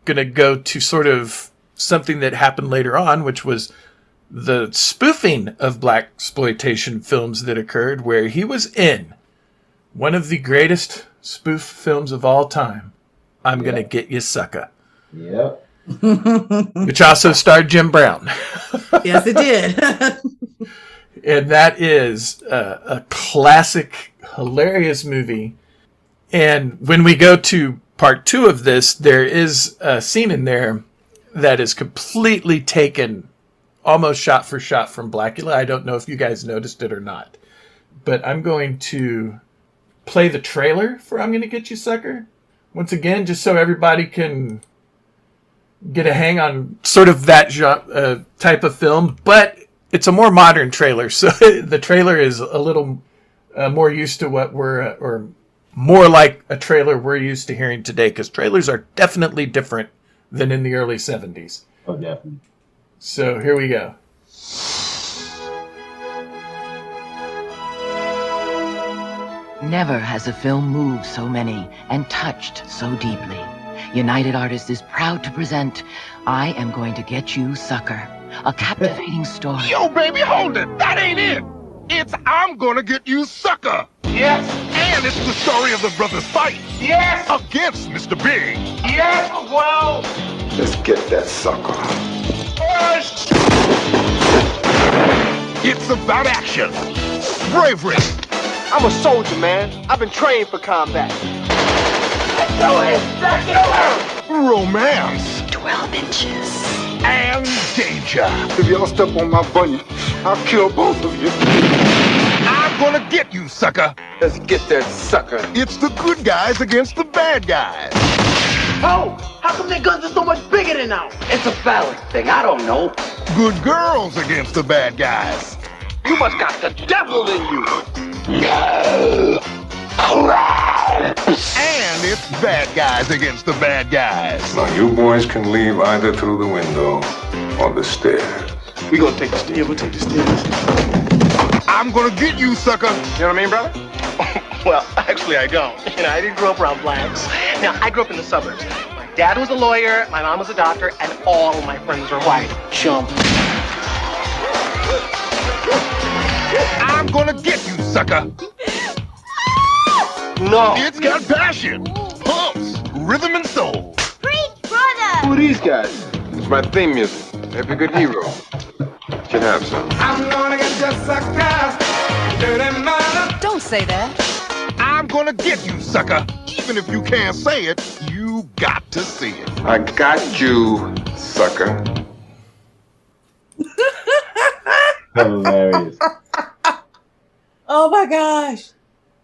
Speaker 4: going to go to sort of something that happened later on, which was the spoofing of black exploitation films that occurred, where he was in one of the greatest spoof films of all time. I'm gonna get you, sucker.
Speaker 6: Yep.
Speaker 4: Which also starred Jim Brown.
Speaker 5: yes, it did.
Speaker 4: and that is a, a classic, hilarious movie. And when we go to part two of this, there is a scene in there that is completely taken almost shot for shot from Blacula. I don't know if you guys noticed it or not. But I'm going to play the trailer for I'm Gonna Get You Sucker. Once again, just so everybody can get a hang on sort of that genre, uh, type of film, but it's a more modern trailer. So the trailer is a little uh, more used to what we're, uh, or more like a trailer we're used to hearing today, because trailers are definitely different than in the early 70s.
Speaker 6: Oh, definitely.
Speaker 4: So here we go.
Speaker 16: Never has a film moved so many and touched so deeply. United Artists is proud to present I Am Going to Get You, Sucker, a captivating story.
Speaker 9: Yo, baby, hold it. That ain't it. It's I'm gonna get you, sucker.
Speaker 10: Yes.
Speaker 9: And it's the story of the brothers fight.
Speaker 10: Yes.
Speaker 9: Against Mr. Big.
Speaker 10: Yes. Well.
Speaker 14: Let's get that sucker.
Speaker 10: Push.
Speaker 9: It's about action, bravery.
Speaker 20: I'm a soldier, man. I've been trained for combat. Let's do it!
Speaker 9: Romance.
Speaker 20: 12 inches.
Speaker 9: And danger.
Speaker 14: If y'all step on my bunny, I'll kill both of you.
Speaker 9: I'm gonna get you, sucker.
Speaker 14: Let's get that sucker.
Speaker 9: It's the good guys against the bad guys.
Speaker 20: Oh, how come their guns are so much bigger than ours?
Speaker 10: It's a balance thing. I don't know.
Speaker 9: Good girls against the bad guys.
Speaker 20: You must got the devil in you.
Speaker 9: No. And it's bad guys against the bad guys.
Speaker 14: Now you boys can leave either through the window or the stairs.
Speaker 20: We gonna take the stairs. We'll take the stairs.
Speaker 9: I'm gonna get you, sucker.
Speaker 20: You know what I mean, brother? Well, actually, I don't. You know, I didn't grow up around blacks. Now, I grew up in the suburbs. My dad was a lawyer, my mom was a doctor, and all my friends were white. Chump.
Speaker 9: I'm gonna get you, sucker.
Speaker 20: No.
Speaker 9: It's got passion, pumps, rhythm, and soul.
Speaker 17: Preach, brother!
Speaker 14: Who are these guys? It's my theme music. Every good hero should have some.
Speaker 12: I'm gonna get you sucker. Dirty.
Speaker 16: Don't say that.
Speaker 9: I'm gonna get you, sucker. Even if you can't say it, you got to see it.
Speaker 14: I got you, sucker.
Speaker 6: Hilarious.
Speaker 5: Oh my gosh.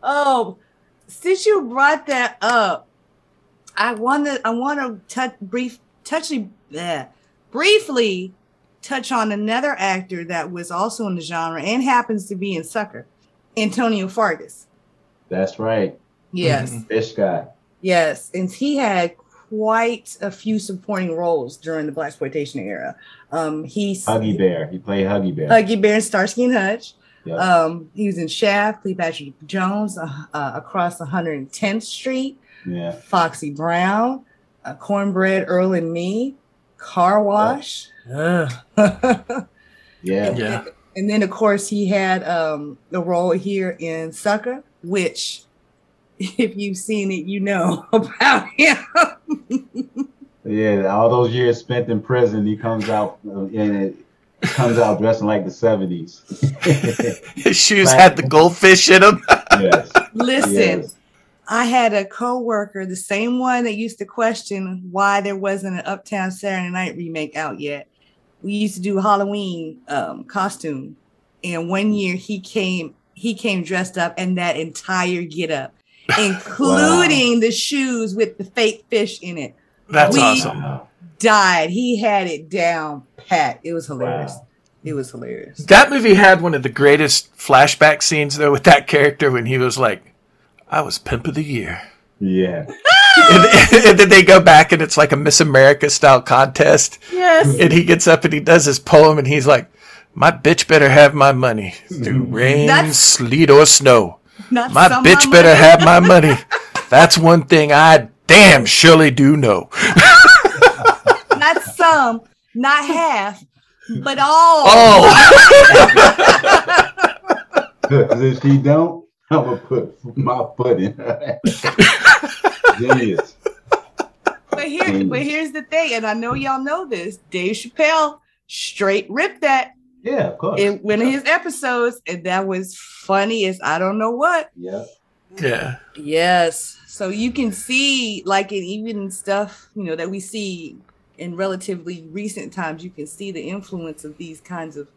Speaker 5: Oh, since you brought that up, I want to I want to touch brief touchly yeah, briefly touch on another actor that was also in the genre and happens to be in Sucker, Antonio Fargas.
Speaker 6: That's right.
Speaker 5: Yes.
Speaker 6: Fish guy.
Speaker 5: Yes, and he had quite a few supporting roles during the blaxploitation era. Um, he's
Speaker 6: Huggy Bear. He played Huggy Bear.
Speaker 5: Huggy Bear and Starsky and Hutch.
Speaker 6: Yep.
Speaker 5: Um, he was in Shaft, Cleopatra Jones, uh, uh, across 110th Street,
Speaker 6: yeah.
Speaker 5: Foxy Brown, uh, Cornbread Earl and Me, Car Wash.
Speaker 6: Yeah.
Speaker 4: Yeah.
Speaker 5: And then, of course, he had um, the role here in Sucker, which, if you've seen it, you know about him.
Speaker 6: Yeah, all those years spent in prison, he comes out uh, and it comes out dressing like the seventies.
Speaker 4: His shoes had the goldfish in them.
Speaker 6: yes.
Speaker 5: Listen,
Speaker 6: Yes.
Speaker 5: I had a coworker, the same one that used to question why there wasn't an Uptown Saturday Night remake out yet. We used to do Halloween um, costume, and one year he came he came dressed up in that entire get up, including the shoes with the fake fish in it.
Speaker 4: That's
Speaker 5: We
Speaker 4: awesome.
Speaker 5: Died. He had it down pat. It was hilarious. It was hilarious.
Speaker 4: That movie had one of the greatest flashback scenes though with that character when he was like, "I was pimp of the year."
Speaker 6: Yeah.
Speaker 4: and, and then they go back and it's like a Miss America style contest.
Speaker 5: Yes.
Speaker 4: And he gets up and he does his poem and he's like, My bitch better have my money through mm-hmm. rain,
Speaker 5: That's-
Speaker 4: sleet, or snow.
Speaker 5: Not
Speaker 4: My bitch
Speaker 5: my
Speaker 4: better have my money. That's one thing I damn surely do know.
Speaker 5: not some, not half, but all.
Speaker 4: Oh.
Speaker 6: If she don't, I'm gonna put my foot in her. Genius.
Speaker 5: But here, but here's the thing, and I know y'all know this. Dave Chappelle straight ripped that
Speaker 6: Yeah, of course.
Speaker 5: in one of his episodes, and that was funny as I don't know what.
Speaker 6: Yeah.
Speaker 4: Yeah.
Speaker 5: Yes. So you can see, like, in even stuff you know that we see in relatively recent times, you can see the influence of these kinds of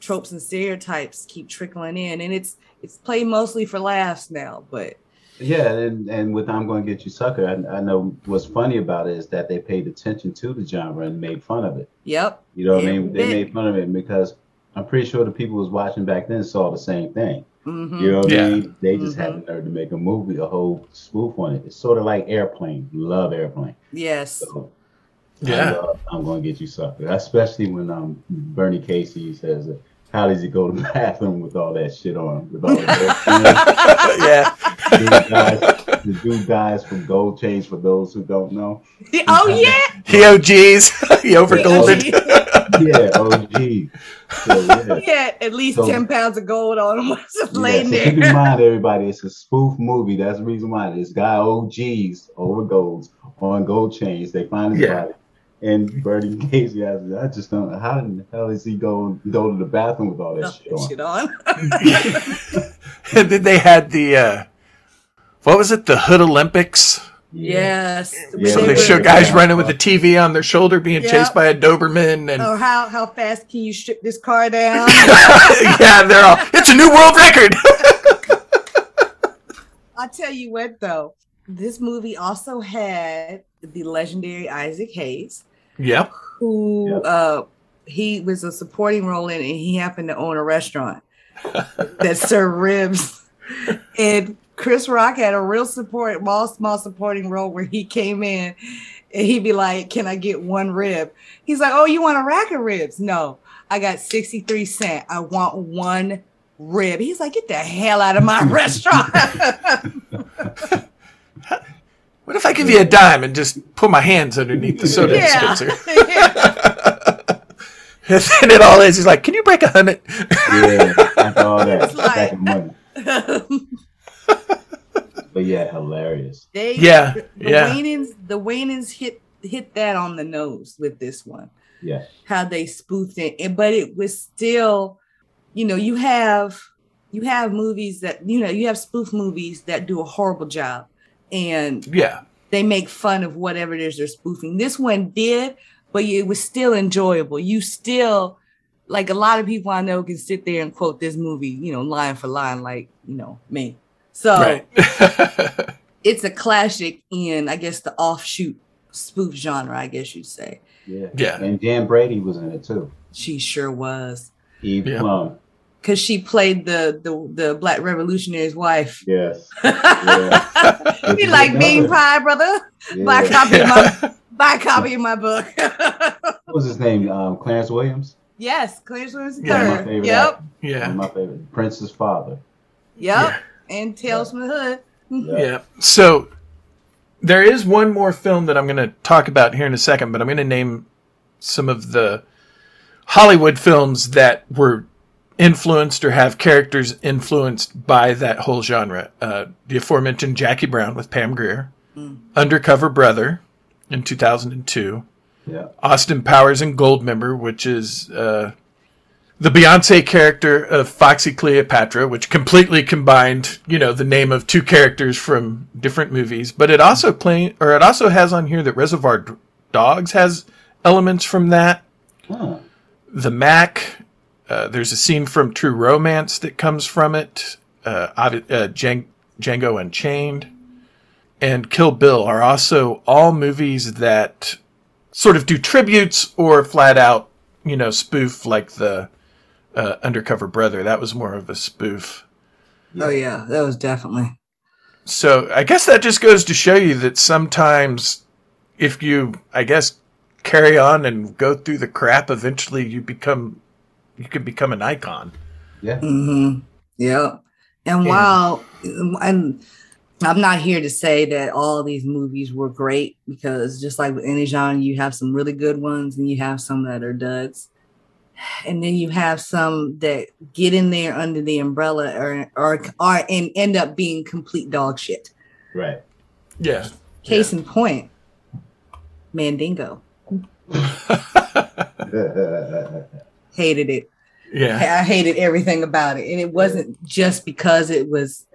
Speaker 5: tropes and stereotypes keep trickling in, and it's it's played mostly for laughs now. But
Speaker 6: Yeah, and, and with I'm Gonna Get You Sucker, I, I know what's funny about it is that they paid attention to the genre and made fun of it.
Speaker 5: yep,
Speaker 6: You know what I
Speaker 5: Every
Speaker 6: mean? They made fun of it because I'm pretty sure the people who was watching back then saw the same thing.
Speaker 5: Mhm.
Speaker 6: You know what
Speaker 4: Yeah.
Speaker 6: I mean? They just had the nerve to make a movie, a whole spoof on it. It's sort of like Airplane. Love Airplane.
Speaker 5: yes,
Speaker 6: So
Speaker 4: Yeah.
Speaker 6: I love I'm gonna get you sucker, especially when um Bernie Casey says, "How does he go to the bathroom with all that shit on? With all the
Speaker 4: yeah.
Speaker 6: dude guys, the dude guys from Gold Chains. For those who don't know,
Speaker 5: oh yeah,
Speaker 4: He OGs. he overgolded.
Speaker 6: yeah, OG. So, yeah.
Speaker 5: yeah, at least
Speaker 6: So-
Speaker 5: ten pounds of gold on him
Speaker 6: Yeah,
Speaker 5: laying
Speaker 6: so keep in mind, everybody, it's a spoof movie. That's the reason why this guy OGs over golds on gold chains. They find his
Speaker 4: Yeah.
Speaker 6: body. And Bernie Casey, I, I just don't know how in the hell is he go go to the bathroom with all that shit on?
Speaker 5: Shit on.
Speaker 4: and then they had the uh what was it? The Hood Olympics.
Speaker 5: Yes.
Speaker 6: Yeah,
Speaker 4: So they show guys running with a TV on their shoulder being
Speaker 5: Yep.
Speaker 4: chased by a Doberman and
Speaker 5: Or how how fast can you strip this car down?
Speaker 4: yeah, they're all it's a new world record.
Speaker 5: I'll tell you what though, this movie also had the legendary Isaac Hayes,
Speaker 4: yep.
Speaker 5: who uh he was a supporting role in and he happened to own a restaurant that served ribs. And Chris Rock had a real support, small, small supporting role where he came in and he'd be like, Can I get one rib? He's like, Oh, you want a rack of ribs? No, I got 63 cents. I want one rib. He's like, Get the hell out of my restaurant.
Speaker 4: What if I give you a dime and just put my hands underneath the soda
Speaker 5: Yeah.
Speaker 4: dispenser? and then it all is. He's like, "Can you break a hundred?
Speaker 6: Yeah, after all that,
Speaker 5: It's like-
Speaker 6: money. But yeah, hilarious.
Speaker 5: They,
Speaker 4: Yeah,
Speaker 5: the,
Speaker 4: yeah.
Speaker 5: The Wayans, the Wayans hit hit that on the nose with this one.
Speaker 6: Yeah.
Speaker 5: How they spoofed it, and but it was still, you know, you have you have movies that you know you have spoof movies that do a horrible job, and
Speaker 4: Yeah,
Speaker 5: they make fun of whatever it is they're spoofing. This one did, but it was still enjoyable. You still like a lot of people I know can sit there and quote this movie, you know, line for line, like you know me. So
Speaker 4: right.
Speaker 5: it's a classic in, I guess, the offshoot spoof genre. I guess you'd say
Speaker 6: Yeah.
Speaker 4: Yeah.
Speaker 6: And Jan Brady was in it too.
Speaker 5: she sure was
Speaker 6: Eve
Speaker 4: Yeah.
Speaker 6: Plumb.
Speaker 5: Because she played the the the Black Revolutionary's wife.
Speaker 6: Yes. Yeah.
Speaker 5: you like bean pie, brother? Buy a copy of my buy copy of my book.
Speaker 6: What was his name? Um, Clarence Williams.
Speaker 5: yes, Clarence Williams the
Speaker 6: One my favorite
Speaker 5: Yep,
Speaker 6: actors. One of
Speaker 4: Yeah,
Speaker 6: my favorite. Prince's father.
Speaker 5: yep. And Tales from the Hood.
Speaker 4: yeah. So there is one more film that I'm going to talk about here in a second, but I'm going to name some of the Hollywood films that were influenced or have characters influenced by that whole genre. Uh, the aforementioned Jackie Brown with Pam Grier, Undercover Brother in 2002,
Speaker 6: Yeah.
Speaker 4: Austin Powers and Goldmember, which is uh, the Beyonce character of Foxy Cleopatra, which completely combined, you know, the name of two characters from different movies. But it also play, or it also has on here that Reservoir Dogs has elements from that.
Speaker 6: Huh.
Speaker 4: The Mack. Uh, there's a scene from True Romance that comes from it. Uh, uh, Djang- Django Unchained and Kill Bill are also all movies that sort of do tributes or flat out, you know, spoof like the uh, Undercover Brother. That was more of a spoof.
Speaker 5: Oh yeah, that was definitely.
Speaker 4: So I guess that just goes to show you that sometimes if you, I guess, carry on and go through the crap, eventually you become, you can become an icon.
Speaker 6: Yeah.
Speaker 5: Mm-hmm. Yep. And
Speaker 4: Yeah.
Speaker 5: while and I'm not here to say that all these movies were great because just like with any genre, you have some really good ones and you have some that are duds. And then you have some that get in there under the umbrella or or, or and end up being complete dog shit.
Speaker 6: Right.
Speaker 4: Yeah.
Speaker 5: Case in point, Mandingo. Hated it.
Speaker 4: Yeah.
Speaker 5: I hated everything about it. And it wasn't just because it was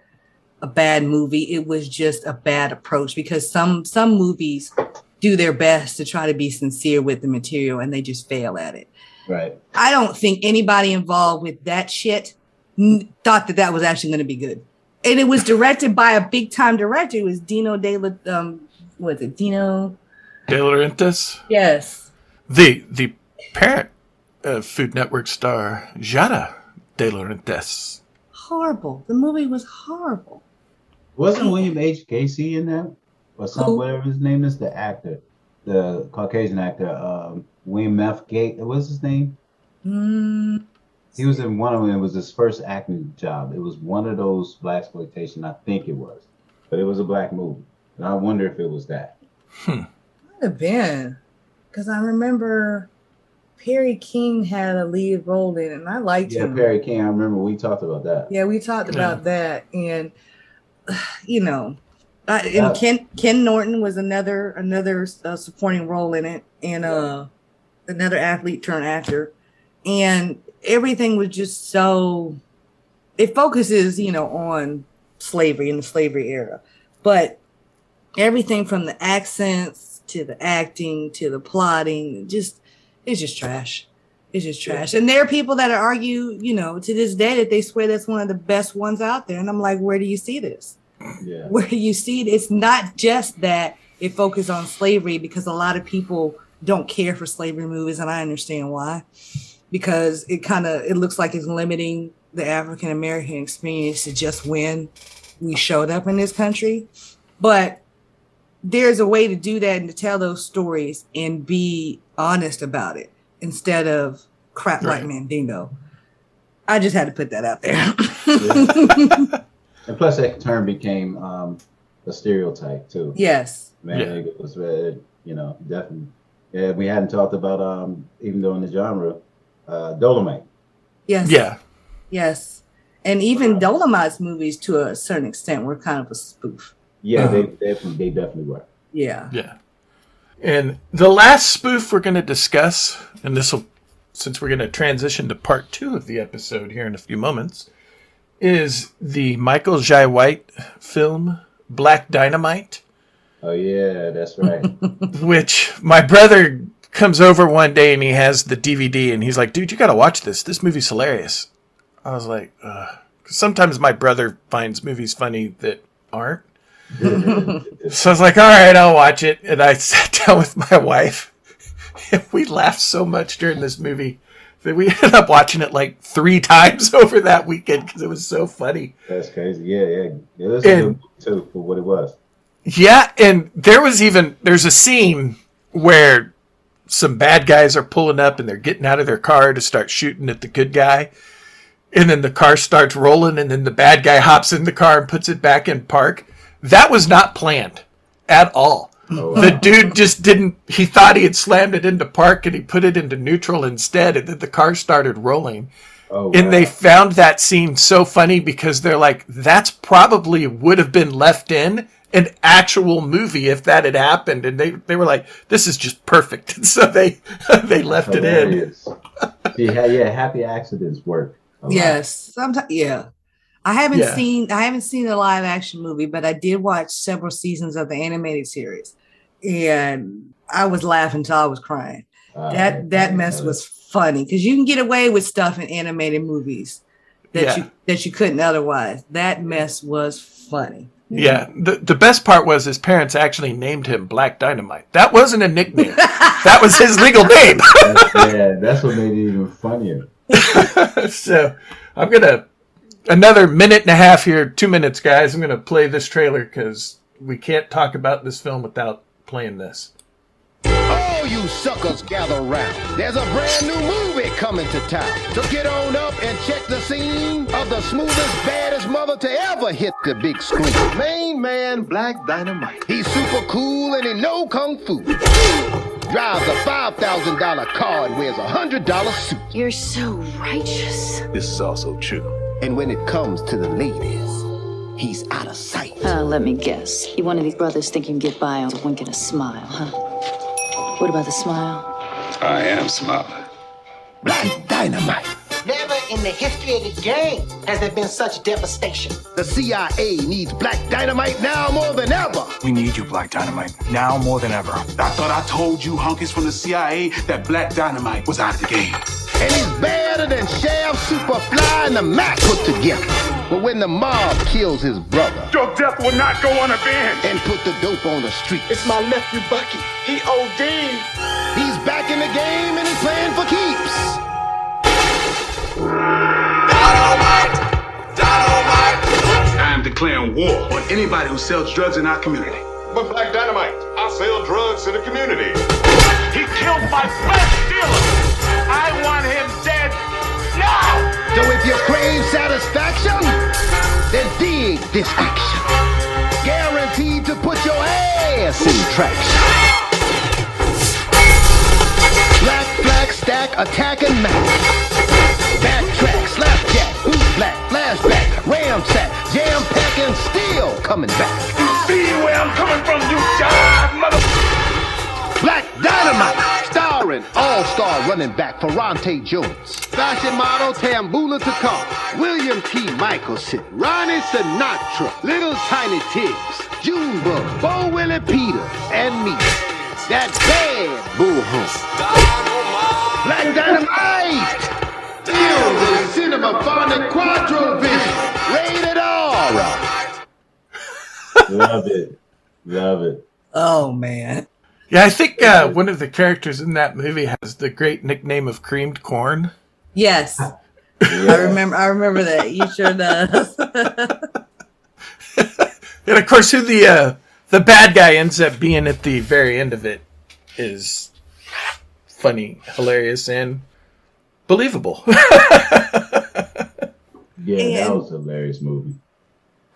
Speaker 5: a bad movie, it was just a bad approach because some some movies do their best to try to be sincere with the material and they just fail at it.
Speaker 6: Right.
Speaker 5: I don't think anybody involved with that shit n- thought that that was actually going to be good. And it was directed by a big time director. It was Dino De La, um, was it? Dino?
Speaker 4: De Laurentiis,
Speaker 5: Yes.
Speaker 4: the the parent of Food Network star Giada De Laurentiis.
Speaker 5: Horrible. The movie was horrible.
Speaker 6: Wasn't William H. Gacy in that? Or some
Speaker 5: Who?
Speaker 6: whatever his name is, the actor, the Caucasian actor, um, William F. Gate. What's his name?
Speaker 5: Mm,
Speaker 6: He was in one of them. It was his first acting job. It was one of those blaxploitation. I think it was, but it was a black movie. And I wonder if it was that.
Speaker 5: might have been. Because I remember Perry King had a lead role in it and I liked it.
Speaker 6: Yeah,
Speaker 5: him.
Speaker 6: Perry King. I remember we talked about that.
Speaker 5: Yeah, we talked about that, and you know, uh, and
Speaker 6: Yeah.
Speaker 5: Ken Ken Norton was another another uh, supporting role in it, and uh, another athlete turned actor, and everything was just so. It focuses, you know, on slavery in the slavery era, but everything from the accents to the acting to the plotting, just it's just trash. It's just trash. And there are people that argue, you know, to this day that they swear that's one of the best ones out there. And I'm like, where do you see this?
Speaker 6: Yeah.
Speaker 5: Where do you see it? It's not just that it focuses on slavery because a lot of people don't care for slavery movies, and I understand why. Because it kind of it looks like it's limiting the African American experience to just when we showed up in this country. But there's a way to do that and to tell those stories and be honest about it instead of crap like
Speaker 6: Right.
Speaker 5: Mandingo. I just had to put that out there.
Speaker 6: And plus, that term became um, a stereotype too.
Speaker 5: yes.
Speaker 6: Man,
Speaker 4: Yeah.
Speaker 6: it was uh, you know definitely. Yeah, we hadn't talked about um even though in the genre, uh, Dolomite.
Speaker 5: Yes.
Speaker 4: Yeah.
Speaker 5: Yes. And even Dolomite's movies to a certain extent were kind of a spoof.
Speaker 6: Yeah,
Speaker 4: Uh-huh.
Speaker 6: they definitely they definitely were.
Speaker 5: Yeah.
Speaker 4: Yeah. And the last spoof we're going to discuss, and this will, since we're going to transition to part two of the episode here in a few moments, is the Michael Jai White film Black Dynamite,
Speaker 6: Oh yeah, that's right.
Speaker 4: which my brother comes over one day and he has the DVD and he's like, dude, you got to watch this. This movie's hilarious. I was like, Ugh. 'Cause sometimes my brother finds movies funny that aren't. So I was like, all right, I'll watch it. And I sat down with my wife. And we laughed so much during this movie that we ended up watching it like three times over that weekend because it was so funny.
Speaker 6: That's crazy. Yeah, yeah. It was a good movie too for what it was.
Speaker 4: Yeah, and there was even there's a scene where some bad guys are pulling up and they're getting out of their car to start shooting at the good guy. And then the car starts rolling and then the bad guy hops in the car and puts it back in park. That was not planned at all. Oh, the dude just didn't he thought he had slammed it into park and he put it into neutral instead and then the car started rolling.
Speaker 6: Oh,
Speaker 4: And they found that scene so funny because they're like, that's probably would have been left in an actual movie if that had happened. And they, they were like, this is just perfect. And so they they left it in.
Speaker 6: Yeah, yeah. Happy accidents work.
Speaker 5: Yes. Sometimes yeah. I haven't
Speaker 4: Yeah.
Speaker 5: seen I haven't seen the live action movie, but I did watch several seasons of the animated series. And I was laughing till I was crying.
Speaker 6: Uh,
Speaker 5: that that mess was funny because you can get away with stuff in animated movies that
Speaker 4: Yeah.
Speaker 5: you that you couldn't otherwise. That mess was funny.
Speaker 4: Yeah. The, the best part was his parents actually named him Black Dynamite. That wasn't a nickname. that was his legal name.
Speaker 6: That's, yeah, that's what made it even funnier.
Speaker 4: so I'm gonna another minute and a half here, two minutes, guys. I'm gonna play this trailer because we can't talk about this film without playing this.
Speaker 9: Oh,
Speaker 21: All you suckers gather round. There's a brand new movie coming to town. So get on up and check the scene of the smoothest, baddest mother to ever hit the big screen. Main man, Black Dynamite. He's super cool and he know kung fu. Drives a $5,000 car and wears a $100 suit.
Speaker 22: You're so righteous.
Speaker 21: This is also true. And when it comes to the ladies, he's out of sight.
Speaker 22: Uh, let me guess. You one of these brothers think you can get by on a wink and a smile, huh? What about the smile?
Speaker 14: I am smiling.
Speaker 21: Black Dynamite.
Speaker 20: Never in the history of the game has there been such devastation.
Speaker 21: The CIA needs Black Dynamite now more than ever.
Speaker 23: We need you, Black Dynamite, now more than ever.
Speaker 24: I thought I told you hunkies from the CIA that Black Dynamite was out of the game.
Speaker 21: And he's better than Shaft, Superfly, and the Mack put together. But when the mob kills his brother
Speaker 14: Your death will not go unavenged.
Speaker 21: and put the dope on the street,
Speaker 20: It's my nephew Bucky. He OD'd.
Speaker 21: he's back in the game and he's playing for keeps. Dynamite! Dynamite!
Speaker 24: I'm declaring war on anybody who sells drugs in our community.
Speaker 2: But Black Dynamite, I sell drugs to the community.
Speaker 14: He killed my best dealer.
Speaker 21: So if you crave satisfaction, then dig this action. Guaranteed to put your ass in traction. Black, black, stack, attack, and mac. Backtrack, slapjack, boot black, flashback, ram sack, jam pack, and still coming back.
Speaker 14: You see where I'm coming from, you jive mother.
Speaker 21: Black Dynamite, starring all-star running back Ferrante Jones, fashion model Tambula Takar, William T. Michelson, Ronnie Sinatra, Little Tiny Tibbs, Junebug, Bo Willie Peter, and me, that bad bullhorn. Black Dynamite, still the cinema phonic quadro vision, rated R.
Speaker 6: Love it. Love it.
Speaker 5: Oh man.
Speaker 4: Yeah, I think uh, one of the characters in that movie has the great nickname of creamed corn.
Speaker 5: Yes. I remember I remember that. You sure does.
Speaker 4: And of course, who the uh, the bad guy ends up being at the very end of it is funny, hilarious, and believable.
Speaker 6: Yeah, that was a hilarious movie.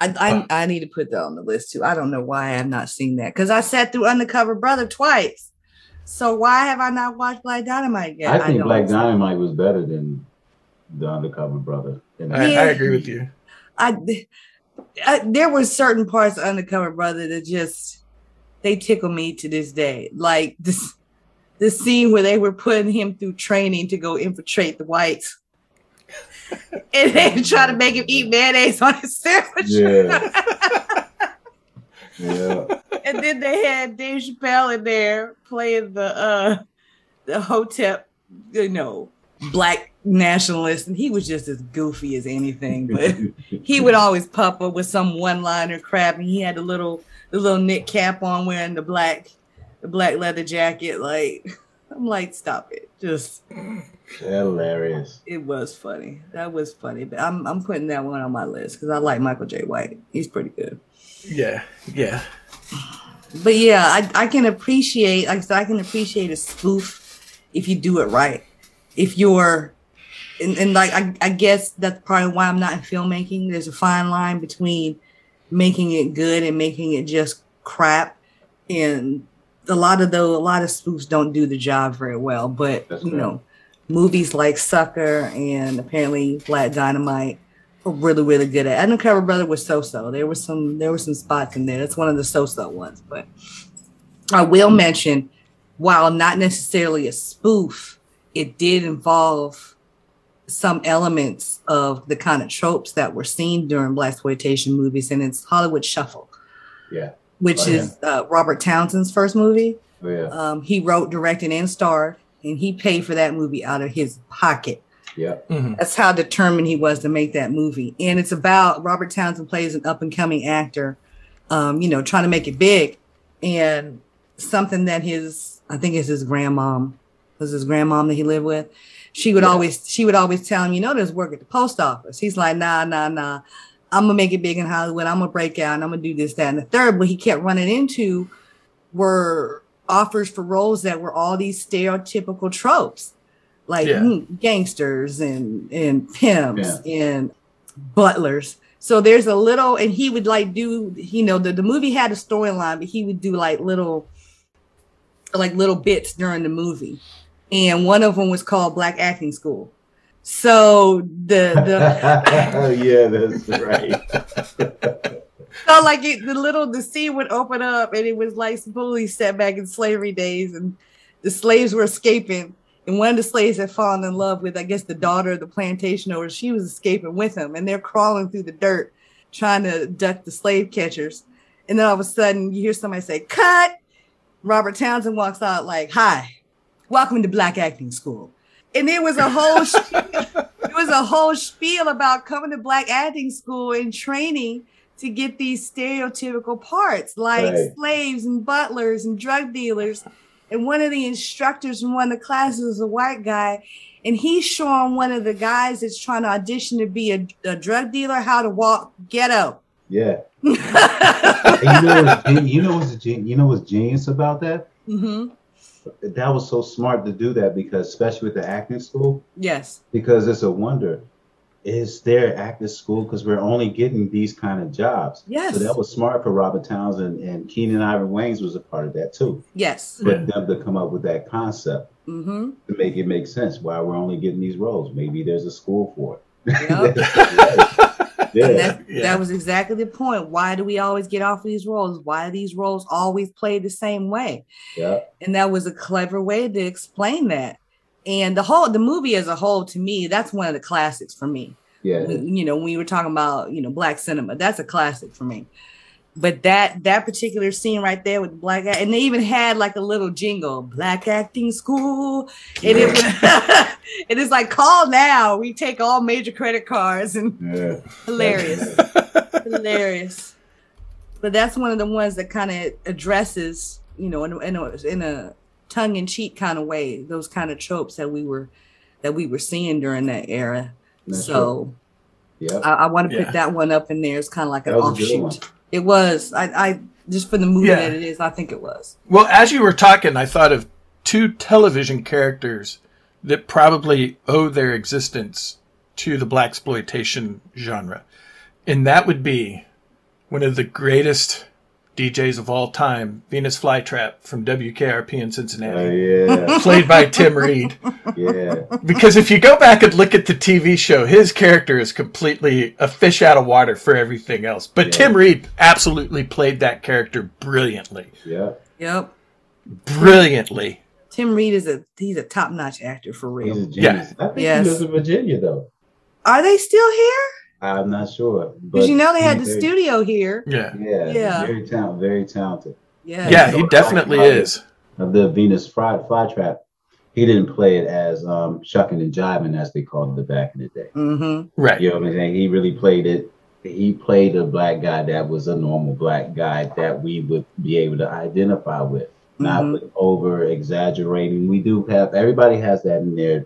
Speaker 5: I, I uh, I need to put that on the list too. I don't know why I have not seen that because I sat through Undercover Brother twice. So why have I not watched Black Dynamite yet?
Speaker 6: I think
Speaker 5: don't
Speaker 6: Black. Dynamite was better than the Undercover Brother. And
Speaker 4: I, I agree with you.
Speaker 5: I, I there were certain parts of Undercover Brother that just they tickle me to this day. Like this the scene where they were putting him through training to go infiltrate the whites. and they try to make him eat mayonnaise on his sandwich.
Speaker 6: Yeah. yeah.
Speaker 5: and then they had Dave Chappelle in there playing the uh the Hotep, you know, black nationalist, and he was just as goofy as anything. But he would always pop up with some one-liner crap, and he had the little the little knit cap on, wearing the black the black leather jacket. Like I'm like, stop it, just
Speaker 6: Hilarious.
Speaker 5: it was funny. That was funny, but I'm I'm putting that one on my list because I like Michael Jai White. He's pretty good.
Speaker 4: Yeah, yeah.
Speaker 5: But yeah, I, I can appreciate like I said, I can appreciate a spoof if you do it right. If you're and, and like I, I guess that's probably why I'm not in filmmaking. There's a fine line between making it good and making it just crap. And a lot of though a lot of spoofs don't do the job very well. But you know, movies like Sucker and apparently Black Dynamite are really, really good at. Undercover Brother was so so. There was some there were some spots in there. That's one of the so so ones. But I will mention, while not necessarily a spoof, it did involve some elements of the kind of tropes that were seen during blaxploitation movies, and it's Hollywood Shuffle,
Speaker 6: Yeah.
Speaker 5: Which
Speaker 6: Oh, yeah.
Speaker 5: is uh, Robert Townsend's first movie.
Speaker 6: Oh, yeah.
Speaker 5: Um, he wrote, directed, and starred, and he paid for that movie out of his pocket.
Speaker 6: Yeah.
Speaker 5: That's how determined he was to make that movie. And it's about Robert Townsend plays an up and coming actor, um, you know, trying to make it big. And something that his, I think it's his grandmom, was his grandmom that he lived with. She would always, she would always tell him, you know, there's work at the post office. He's like, nah, nah, nah. I'm gonna make it big in Hollywood. I'm gonna break out and I'm gonna do this, that, and the third. But he kept running into were offers for roles that were all these stereotypical tropes, like
Speaker 4: Yeah.
Speaker 5: mm, gangsters and and pimps and butlers. So there's a little, and he would like do, you know, the, the movie had a storyline, but he would do like little, like little bits during the movie. And one of them was called Black Acting School. So the the
Speaker 6: yeah, that's right.
Speaker 5: so like it, the little the scene would open up and it was like supposedly set back in slavery days and the slaves were escaping and one of the slaves had fallen in love with I guess the daughter of the plantation owner. She was escaping with him and they're crawling through the dirt trying to duck the slave catchers. And then all of a sudden you hear somebody say, Cut. Robert Townsend walks out like, Hi, welcome to Black Acting School. And it was a whole it was a whole spiel about coming to black acting school and training to get these stereotypical parts like
Speaker 6: Right.
Speaker 5: slaves and butlers and drug dealers. And one of the instructors in one of the classes was a white guy, and he's showing one of the guys that's trying to audition to be a, a drug dealer how to walk ghetto.
Speaker 6: Yeah. You know what's you know what's you know what's genius about that?
Speaker 5: hmm
Speaker 6: That was so smart to do that because especially with the acting school,
Speaker 5: Yes.
Speaker 6: because it's a wonder. Is there acting school? Because we're only getting these kind of jobs.
Speaker 5: Yes.
Speaker 6: So that was smart for Robert Townsend and Keenen Ivory Wayans was a part of that too.
Speaker 5: Yes.
Speaker 6: For them to come up with that concept
Speaker 5: Mm-hmm.
Speaker 6: to make it make sense why we're only getting these roles. Maybe there's a school for it. yeah.
Speaker 5: And that, that was exactly the point. Why do we always get off these roles? Why are these roles always played the same way?
Speaker 6: yeah.
Speaker 5: And that was a clever way to explain that. And the whole the movie as a whole, to me, that's one of the classics for me.
Speaker 6: Yeah.
Speaker 5: You know, when we were talking about you know black cinema, that's a classic for me. But that that particular scene right there with the black and they even had like a little jingle, "Black Acting School," and it was, it is like call now. We take all major credit cards. And
Speaker 6: Yeah.
Speaker 5: hilarious. Hilarious. But that's one of the ones that kind of addresses you know in, a- in a, in a tongue-in-cheek kind of way those kind of tropes that we were that we were seeing during that era.
Speaker 6: That's
Speaker 5: so
Speaker 6: Yeah.
Speaker 5: i, I want to
Speaker 4: Yeah.
Speaker 5: put that one up in there. It's kind of like an
Speaker 6: That was a good
Speaker 5: offshoot it was. I, I just for the movie
Speaker 4: Yeah.
Speaker 5: that it is i think it was.
Speaker 4: Well, as you were talking, I thought of two television characters that probably owe their existence to the blaxploitation genre, and that would be one of the greatest DJs of all time, Venus Flytrap from WKRP in Cincinnati,
Speaker 6: Oh, yeah.
Speaker 4: played by Tim Reid.
Speaker 6: Yeah.
Speaker 4: Because if you go back and look at the TV show, his character is completely a fish out of water for everything else. But Tim Reid absolutely played that character brilliantly.
Speaker 6: Yeah.
Speaker 5: yep
Speaker 4: Brilliantly.
Speaker 5: tim reid is a he's a top-notch actor for real
Speaker 6: He's a genius. I think
Speaker 5: Yes.
Speaker 6: he lives in Virginia though.
Speaker 5: are they still here
Speaker 6: I'm not sure.
Speaker 5: because you know they had the
Speaker 6: very-
Speaker 5: studio here
Speaker 4: Yeah.
Speaker 6: Yeah,
Speaker 5: Yeah.
Speaker 6: very talented, very talented.
Speaker 5: yeah
Speaker 4: Yeah, he definitely is.
Speaker 6: Of the Venus Fly, Flytrap, he didn't play it as um, shucking and jiving as they called it back in the day.
Speaker 5: mm-hmm
Speaker 4: Right.
Speaker 6: You know what I'm saying? He really played it. He played a black guy that was a normal black guy that we would be able to identify with, not
Speaker 5: Mhm.
Speaker 6: with over exaggerating. We do have everybody has that in their,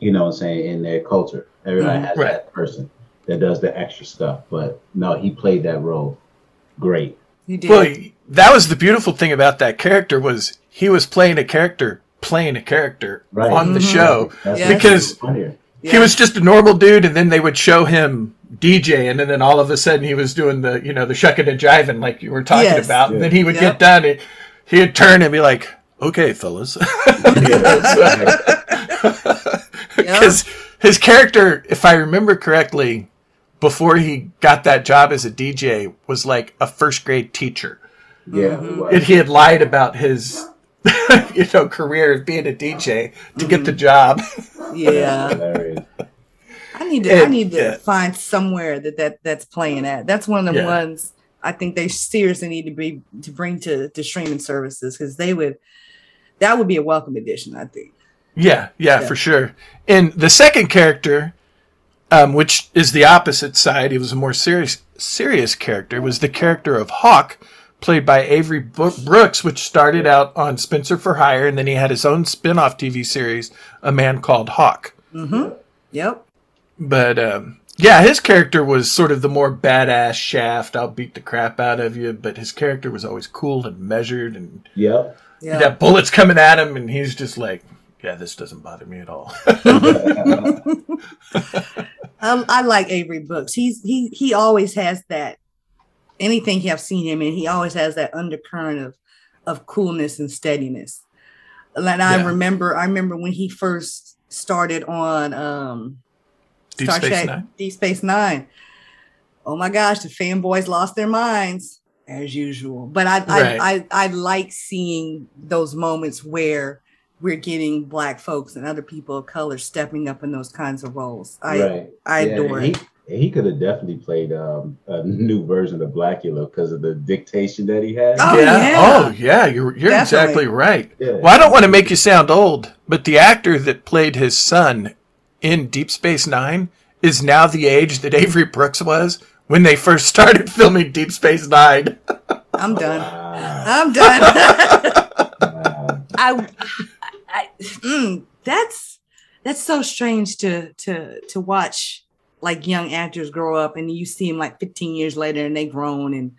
Speaker 6: you know, what I'm saying in their culture. Everybody
Speaker 5: Mhm.
Speaker 6: has
Speaker 4: Right.
Speaker 6: that person that does the extra stuff. But no, he played that role great.
Speaker 5: he did
Speaker 4: Well, that was the beautiful thing about that character was he was playing a character, playing a character
Speaker 6: Right.
Speaker 4: on the
Speaker 5: Mhm.
Speaker 4: show
Speaker 6: That's
Speaker 4: because
Speaker 6: funnier.
Speaker 4: he was just a normal dude, and then they would show him DJ, and then all of a sudden he was doing the you know the shucking and jiving like you were talking
Speaker 5: Yes.
Speaker 4: about. And then he would
Speaker 5: Yep.
Speaker 4: get done, and he'd turn and be like, "Okay, fellas," because his character, if I remember correctly, before he got that job as a DJ, was like a first grade teacher.
Speaker 6: Yeah,
Speaker 5: Mm-hmm.
Speaker 4: And he had lied about his, you know, career as being a DJ to get the job.
Speaker 5: yeah I need to. I need to
Speaker 4: yeah.
Speaker 5: find somewhere that, that that's playing at. That's one of the
Speaker 4: Yeah.
Speaker 5: ones I think they seriously need to be to bring to to streaming services because they would. That would be a welcome addition, I think.
Speaker 4: Yeah, yeah,
Speaker 5: Yeah.
Speaker 4: for sure. And the second character, um, which is the opposite side, he was a more serious serious character, It was the character of Hawk, played by Avery Brooks, which started out on Spencer for Hire, and then he had his own spin-off TV series, A Man Called Hawk.
Speaker 5: Mm-hmm. Yep.
Speaker 4: But um, Yeah, his character was sort of the more badass shaft. I'll beat the crap out of you, but his character was always cool and measured, and
Speaker 6: Yep.
Speaker 5: Yeah.
Speaker 4: he'd bullets coming at him, and he's just like, "Yeah, this doesn't bother me at all."
Speaker 5: Um, I like Avery Brooks. He's he he always has that. Anything I've seen him in, he always has that undercurrent of of coolness and steadiness. And I remember, I remember when he first started on um,
Speaker 4: Deep
Speaker 5: Star
Speaker 4: Space
Speaker 5: Trek
Speaker 4: Nine?
Speaker 5: Deep Space Nine. Oh my gosh, the fanboys lost their minds as usual. But I
Speaker 4: Right.
Speaker 5: I, I I like seeing those moments where we're getting black folks and other people of color stepping up in those kinds of roles. I
Speaker 6: right.
Speaker 5: I
Speaker 6: Yeah,
Speaker 5: adore
Speaker 6: he,
Speaker 5: it.
Speaker 6: He could have definitely played um, a new version of Blacula because of the dictation that he had.
Speaker 5: Oh,
Speaker 4: yeah.
Speaker 5: yeah.
Speaker 4: Oh, yeah. You're you're
Speaker 5: Definitely.
Speaker 4: exactly right.
Speaker 6: Yeah.
Speaker 4: Well, I don't want to make you sound old, but the actor that played his son in Deep Space Nine is now the age that Avery Brooks was when they first started filming Deep Space Nine.
Speaker 5: I'm done.
Speaker 6: Wow.
Speaker 5: I'm done.
Speaker 6: Wow.
Speaker 5: I, I mm, that's that's so strange to to to watch like young actors grow up and you see them like 15 years later and they grown and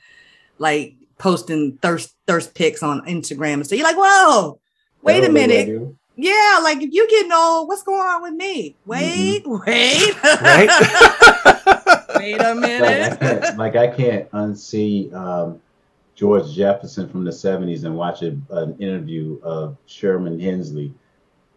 Speaker 5: like posting thirst thirst pics on Instagram and so you're like, whoa, wait a minute. Yeah, like if you getting old, what's going on with me? Wait, wait,
Speaker 4: Right?
Speaker 5: wait a
Speaker 6: Like I
Speaker 5: minute.
Speaker 6: can't, like I can't unsee um, George Jefferson from the '70s and watch a, an interview of Sherman Hemsley,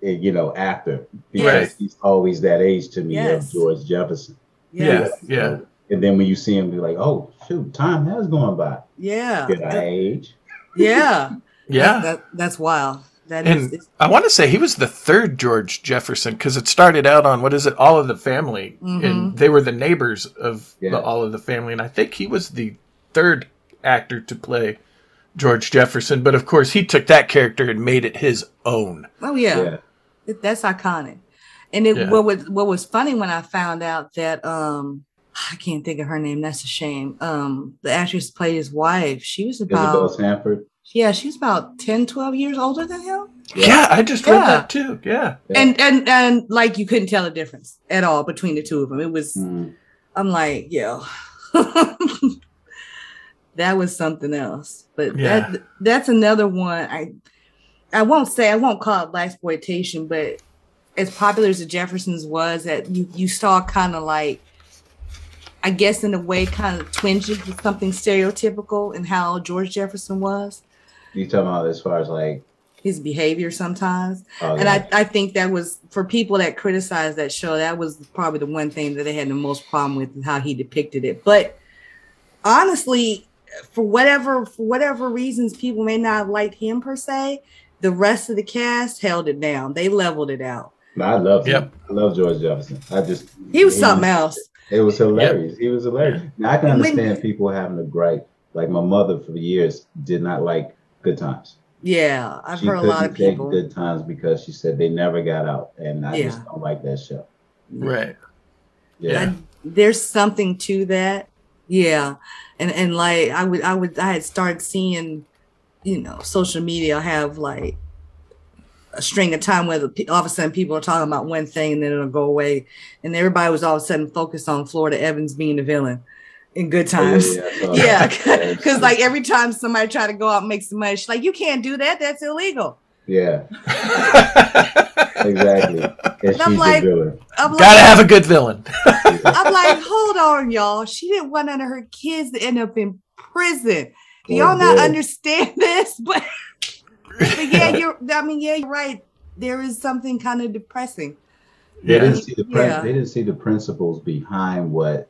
Speaker 6: eh, you know, after because
Speaker 4: Right.
Speaker 6: he's always that age to me
Speaker 5: Yes.
Speaker 6: of George Jefferson.
Speaker 5: Yes.
Speaker 4: Yeah. Yeah.
Speaker 6: And then when you see him, be like, "Oh, shoot, time has gone by.
Speaker 5: Yeah.
Speaker 6: Did I age?"
Speaker 5: Yeah.
Speaker 4: Yeah.
Speaker 5: That, that's wild. That is
Speaker 4: And
Speaker 5: it's-
Speaker 4: I want to say he was the third George Jefferson because it started out on what is it, All of the Family,
Speaker 5: Mhm.
Speaker 4: and they were the neighbors of
Speaker 6: Yeah.
Speaker 4: the All of the Family, and I think he was the third actor to play George Jefferson. But of course, he took that character and made it his own.
Speaker 5: Oh yeah,
Speaker 6: Yeah.
Speaker 5: It- that's iconic. And it,
Speaker 4: Yeah.
Speaker 5: what was what was funny when I found out that um I can't think of her name. That's a shame. Um, the actress played his wife. She was
Speaker 6: Isabel
Speaker 5: about
Speaker 6: Sanford.
Speaker 5: yeah, she was about 10, 12 years older than him.
Speaker 4: Yeah, I just read
Speaker 5: Yeah.
Speaker 4: that too. Yeah,
Speaker 6: Yeah.
Speaker 5: And and and like you couldn't tell the difference at all between the two of them. It was
Speaker 6: Mm.
Speaker 5: I'm like, yo. that was something else. But
Speaker 4: Yeah.
Speaker 5: that that's another one. I I won't say I won't call it blaxploitation, but as popular as the Jeffersons was, that you you saw kind of like I guess in a way kind of twinges with something stereotypical in how George Jefferson was,
Speaker 6: You talking about as far as like,
Speaker 5: his behavior sometimes.
Speaker 6: oh,
Speaker 5: And
Speaker 6: yeah.
Speaker 5: I, I think that was for people that criticized that show, that was probably the one thing that they had the most problem with and how he depicted it. But honestly, for whatever for whatever reasons people may not have liked him per se, the rest of the cast held it down. They leveled it out.
Speaker 6: I love
Speaker 4: Yep.
Speaker 6: him. I love George Jefferson. I just
Speaker 5: He was something else.
Speaker 6: It was hilarious. He was hilarious. Now I can
Speaker 5: When-
Speaker 6: understand people having a gripe. Like my mother for years did not like Good Times.
Speaker 5: Yeah, I've
Speaker 6: she
Speaker 5: heard a lot of
Speaker 6: take
Speaker 5: people.
Speaker 6: Good Times because she said they never got out, and I just don't like that show.
Speaker 4: right.
Speaker 6: Yeah,
Speaker 5: I- there's something to that. Yeah. And and like I would I would I had started seeing, you know, social media have like a string of time where the, all of a sudden people are talking about one thing and then it'll go away. And everybody was all of a sudden focused on Florida Evans being the villain in good oh, times.
Speaker 6: yeah, saw
Speaker 5: Yeah, because like every time somebody try to go out and make some money, she's like, "You can't do that. That's illegal."
Speaker 6: Yeah, exactly. And she's
Speaker 5: I'm like-
Speaker 6: villain.
Speaker 5: I'm like,
Speaker 4: Gotta have a good villain.
Speaker 5: I'm like, hold on, y'all. She didn't want none of her kids to end up in prison. Do
Speaker 6: Oh,
Speaker 5: y'all not
Speaker 6: yeah.
Speaker 5: understand this? But, but yeah, you're. I mean, yeah, you're right. There is something kind of depressing.
Speaker 6: They didn't see the prin-
Speaker 5: Yeah.
Speaker 6: they didn't see the principles behind what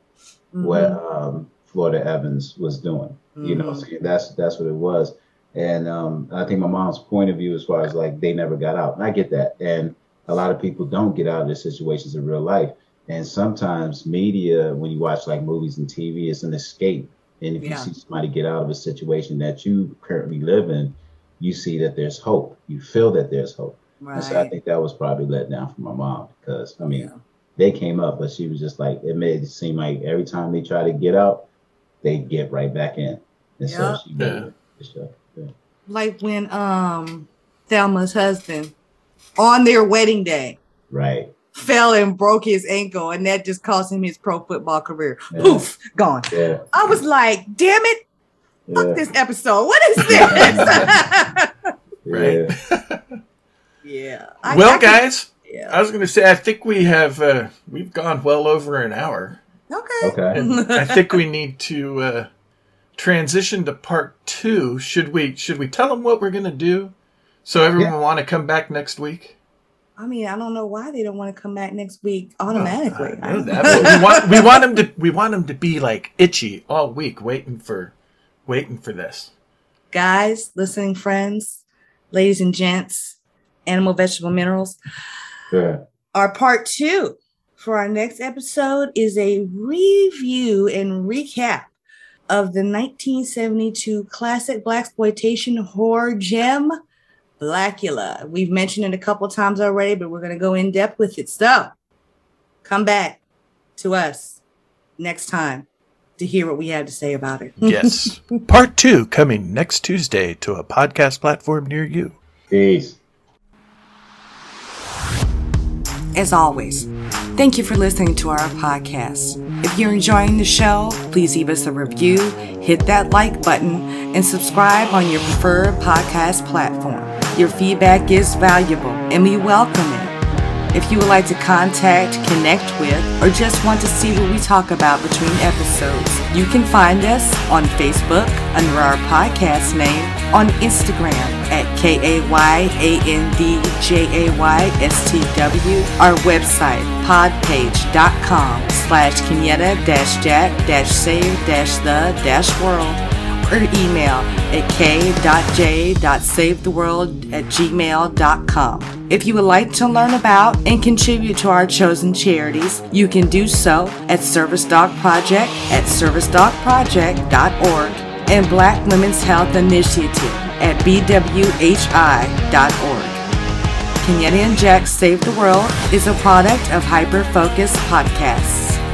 Speaker 6: what
Speaker 5: Mhm.
Speaker 6: um, Florida Evans was doing. You know,
Speaker 5: Mhm.
Speaker 6: so that's that's what it was. And um, I think my mom's point of view, as far as like they never got out, and I get that. And a lot of people don't get out of their situations in real life. And sometimes media, when you watch like movies and TV, it's an escape. And if
Speaker 5: Yeah.
Speaker 6: you see somebody get out of a situation that you currently live in, you see that there's hope. You feel that there's hope. And so I think that was probably let down for my mom because I mean
Speaker 5: Yeah.
Speaker 6: they came up, but she was just like it made it seem like every time they try to get out, they get right back in. And so she made
Speaker 4: Yeah.
Speaker 6: the show. Yeah.
Speaker 5: Like when um Thelma's husband on their wedding day
Speaker 6: Right.
Speaker 5: fell and broke his ankle, and that just cost him his pro football career. Poof, gone.
Speaker 6: Yeah.
Speaker 5: I was like, damn it,
Speaker 6: Yeah.
Speaker 5: fuck this episode. What is this?
Speaker 6: Yeah.
Speaker 5: yeah. I-
Speaker 4: well,
Speaker 5: I can-
Speaker 4: guys, I was going to say I think we have uh, we've gone well over an hour.
Speaker 5: Okay.
Speaker 6: Okay.
Speaker 4: And I think we need to uh, transition to part two. Should we? Should we tell them what we're going to do, so everyone will want to come back next week?
Speaker 5: I mean, I don't know why they don't want to come back next week automatically.
Speaker 4: Oh, I know that, but we want we want them to we want them to be like itchy all week, waiting for waiting for this.
Speaker 5: Guys, listening friends, ladies and gents, animal, vegetable, minerals.
Speaker 6: Yeah.
Speaker 5: Our part two for our next episode is a review and recap of the 1972 classic blaxploitation horror gem, Blacula. We've mentioned it a couple times already, but we're going to go in depth with it. So, come back to us next time to hear what we have to say about it.
Speaker 4: Yes, part two coming next Tuesday to a podcast platform near you.
Speaker 6: Peace.
Speaker 5: As always, thank you for listening to our podcast. If you're enjoying the show, please leave us a review, hit that like button, and subscribe on your preferred podcast platform. Your feedback is valuable and we welcome it. If you would like to contact, connect with, or just want to see what we talk about between episodes, you can find us on Facebook under our podcast name, on Instagram at K-A-Y-A-N-D-J-A-Y-S-T-W, our website, podpage.com slash Kenyetta-Jack-Save-the-World, or email at k.j.savetheworld at gmail.com. If you would like to learn about and contribute to our chosen charities, you can do so at Service Dog Project at servicedogproject.org and Black Women's Health Initiative at bwhi.org. Kenyetta and Jack Save the World is a product of Hyper Focus Podcasts.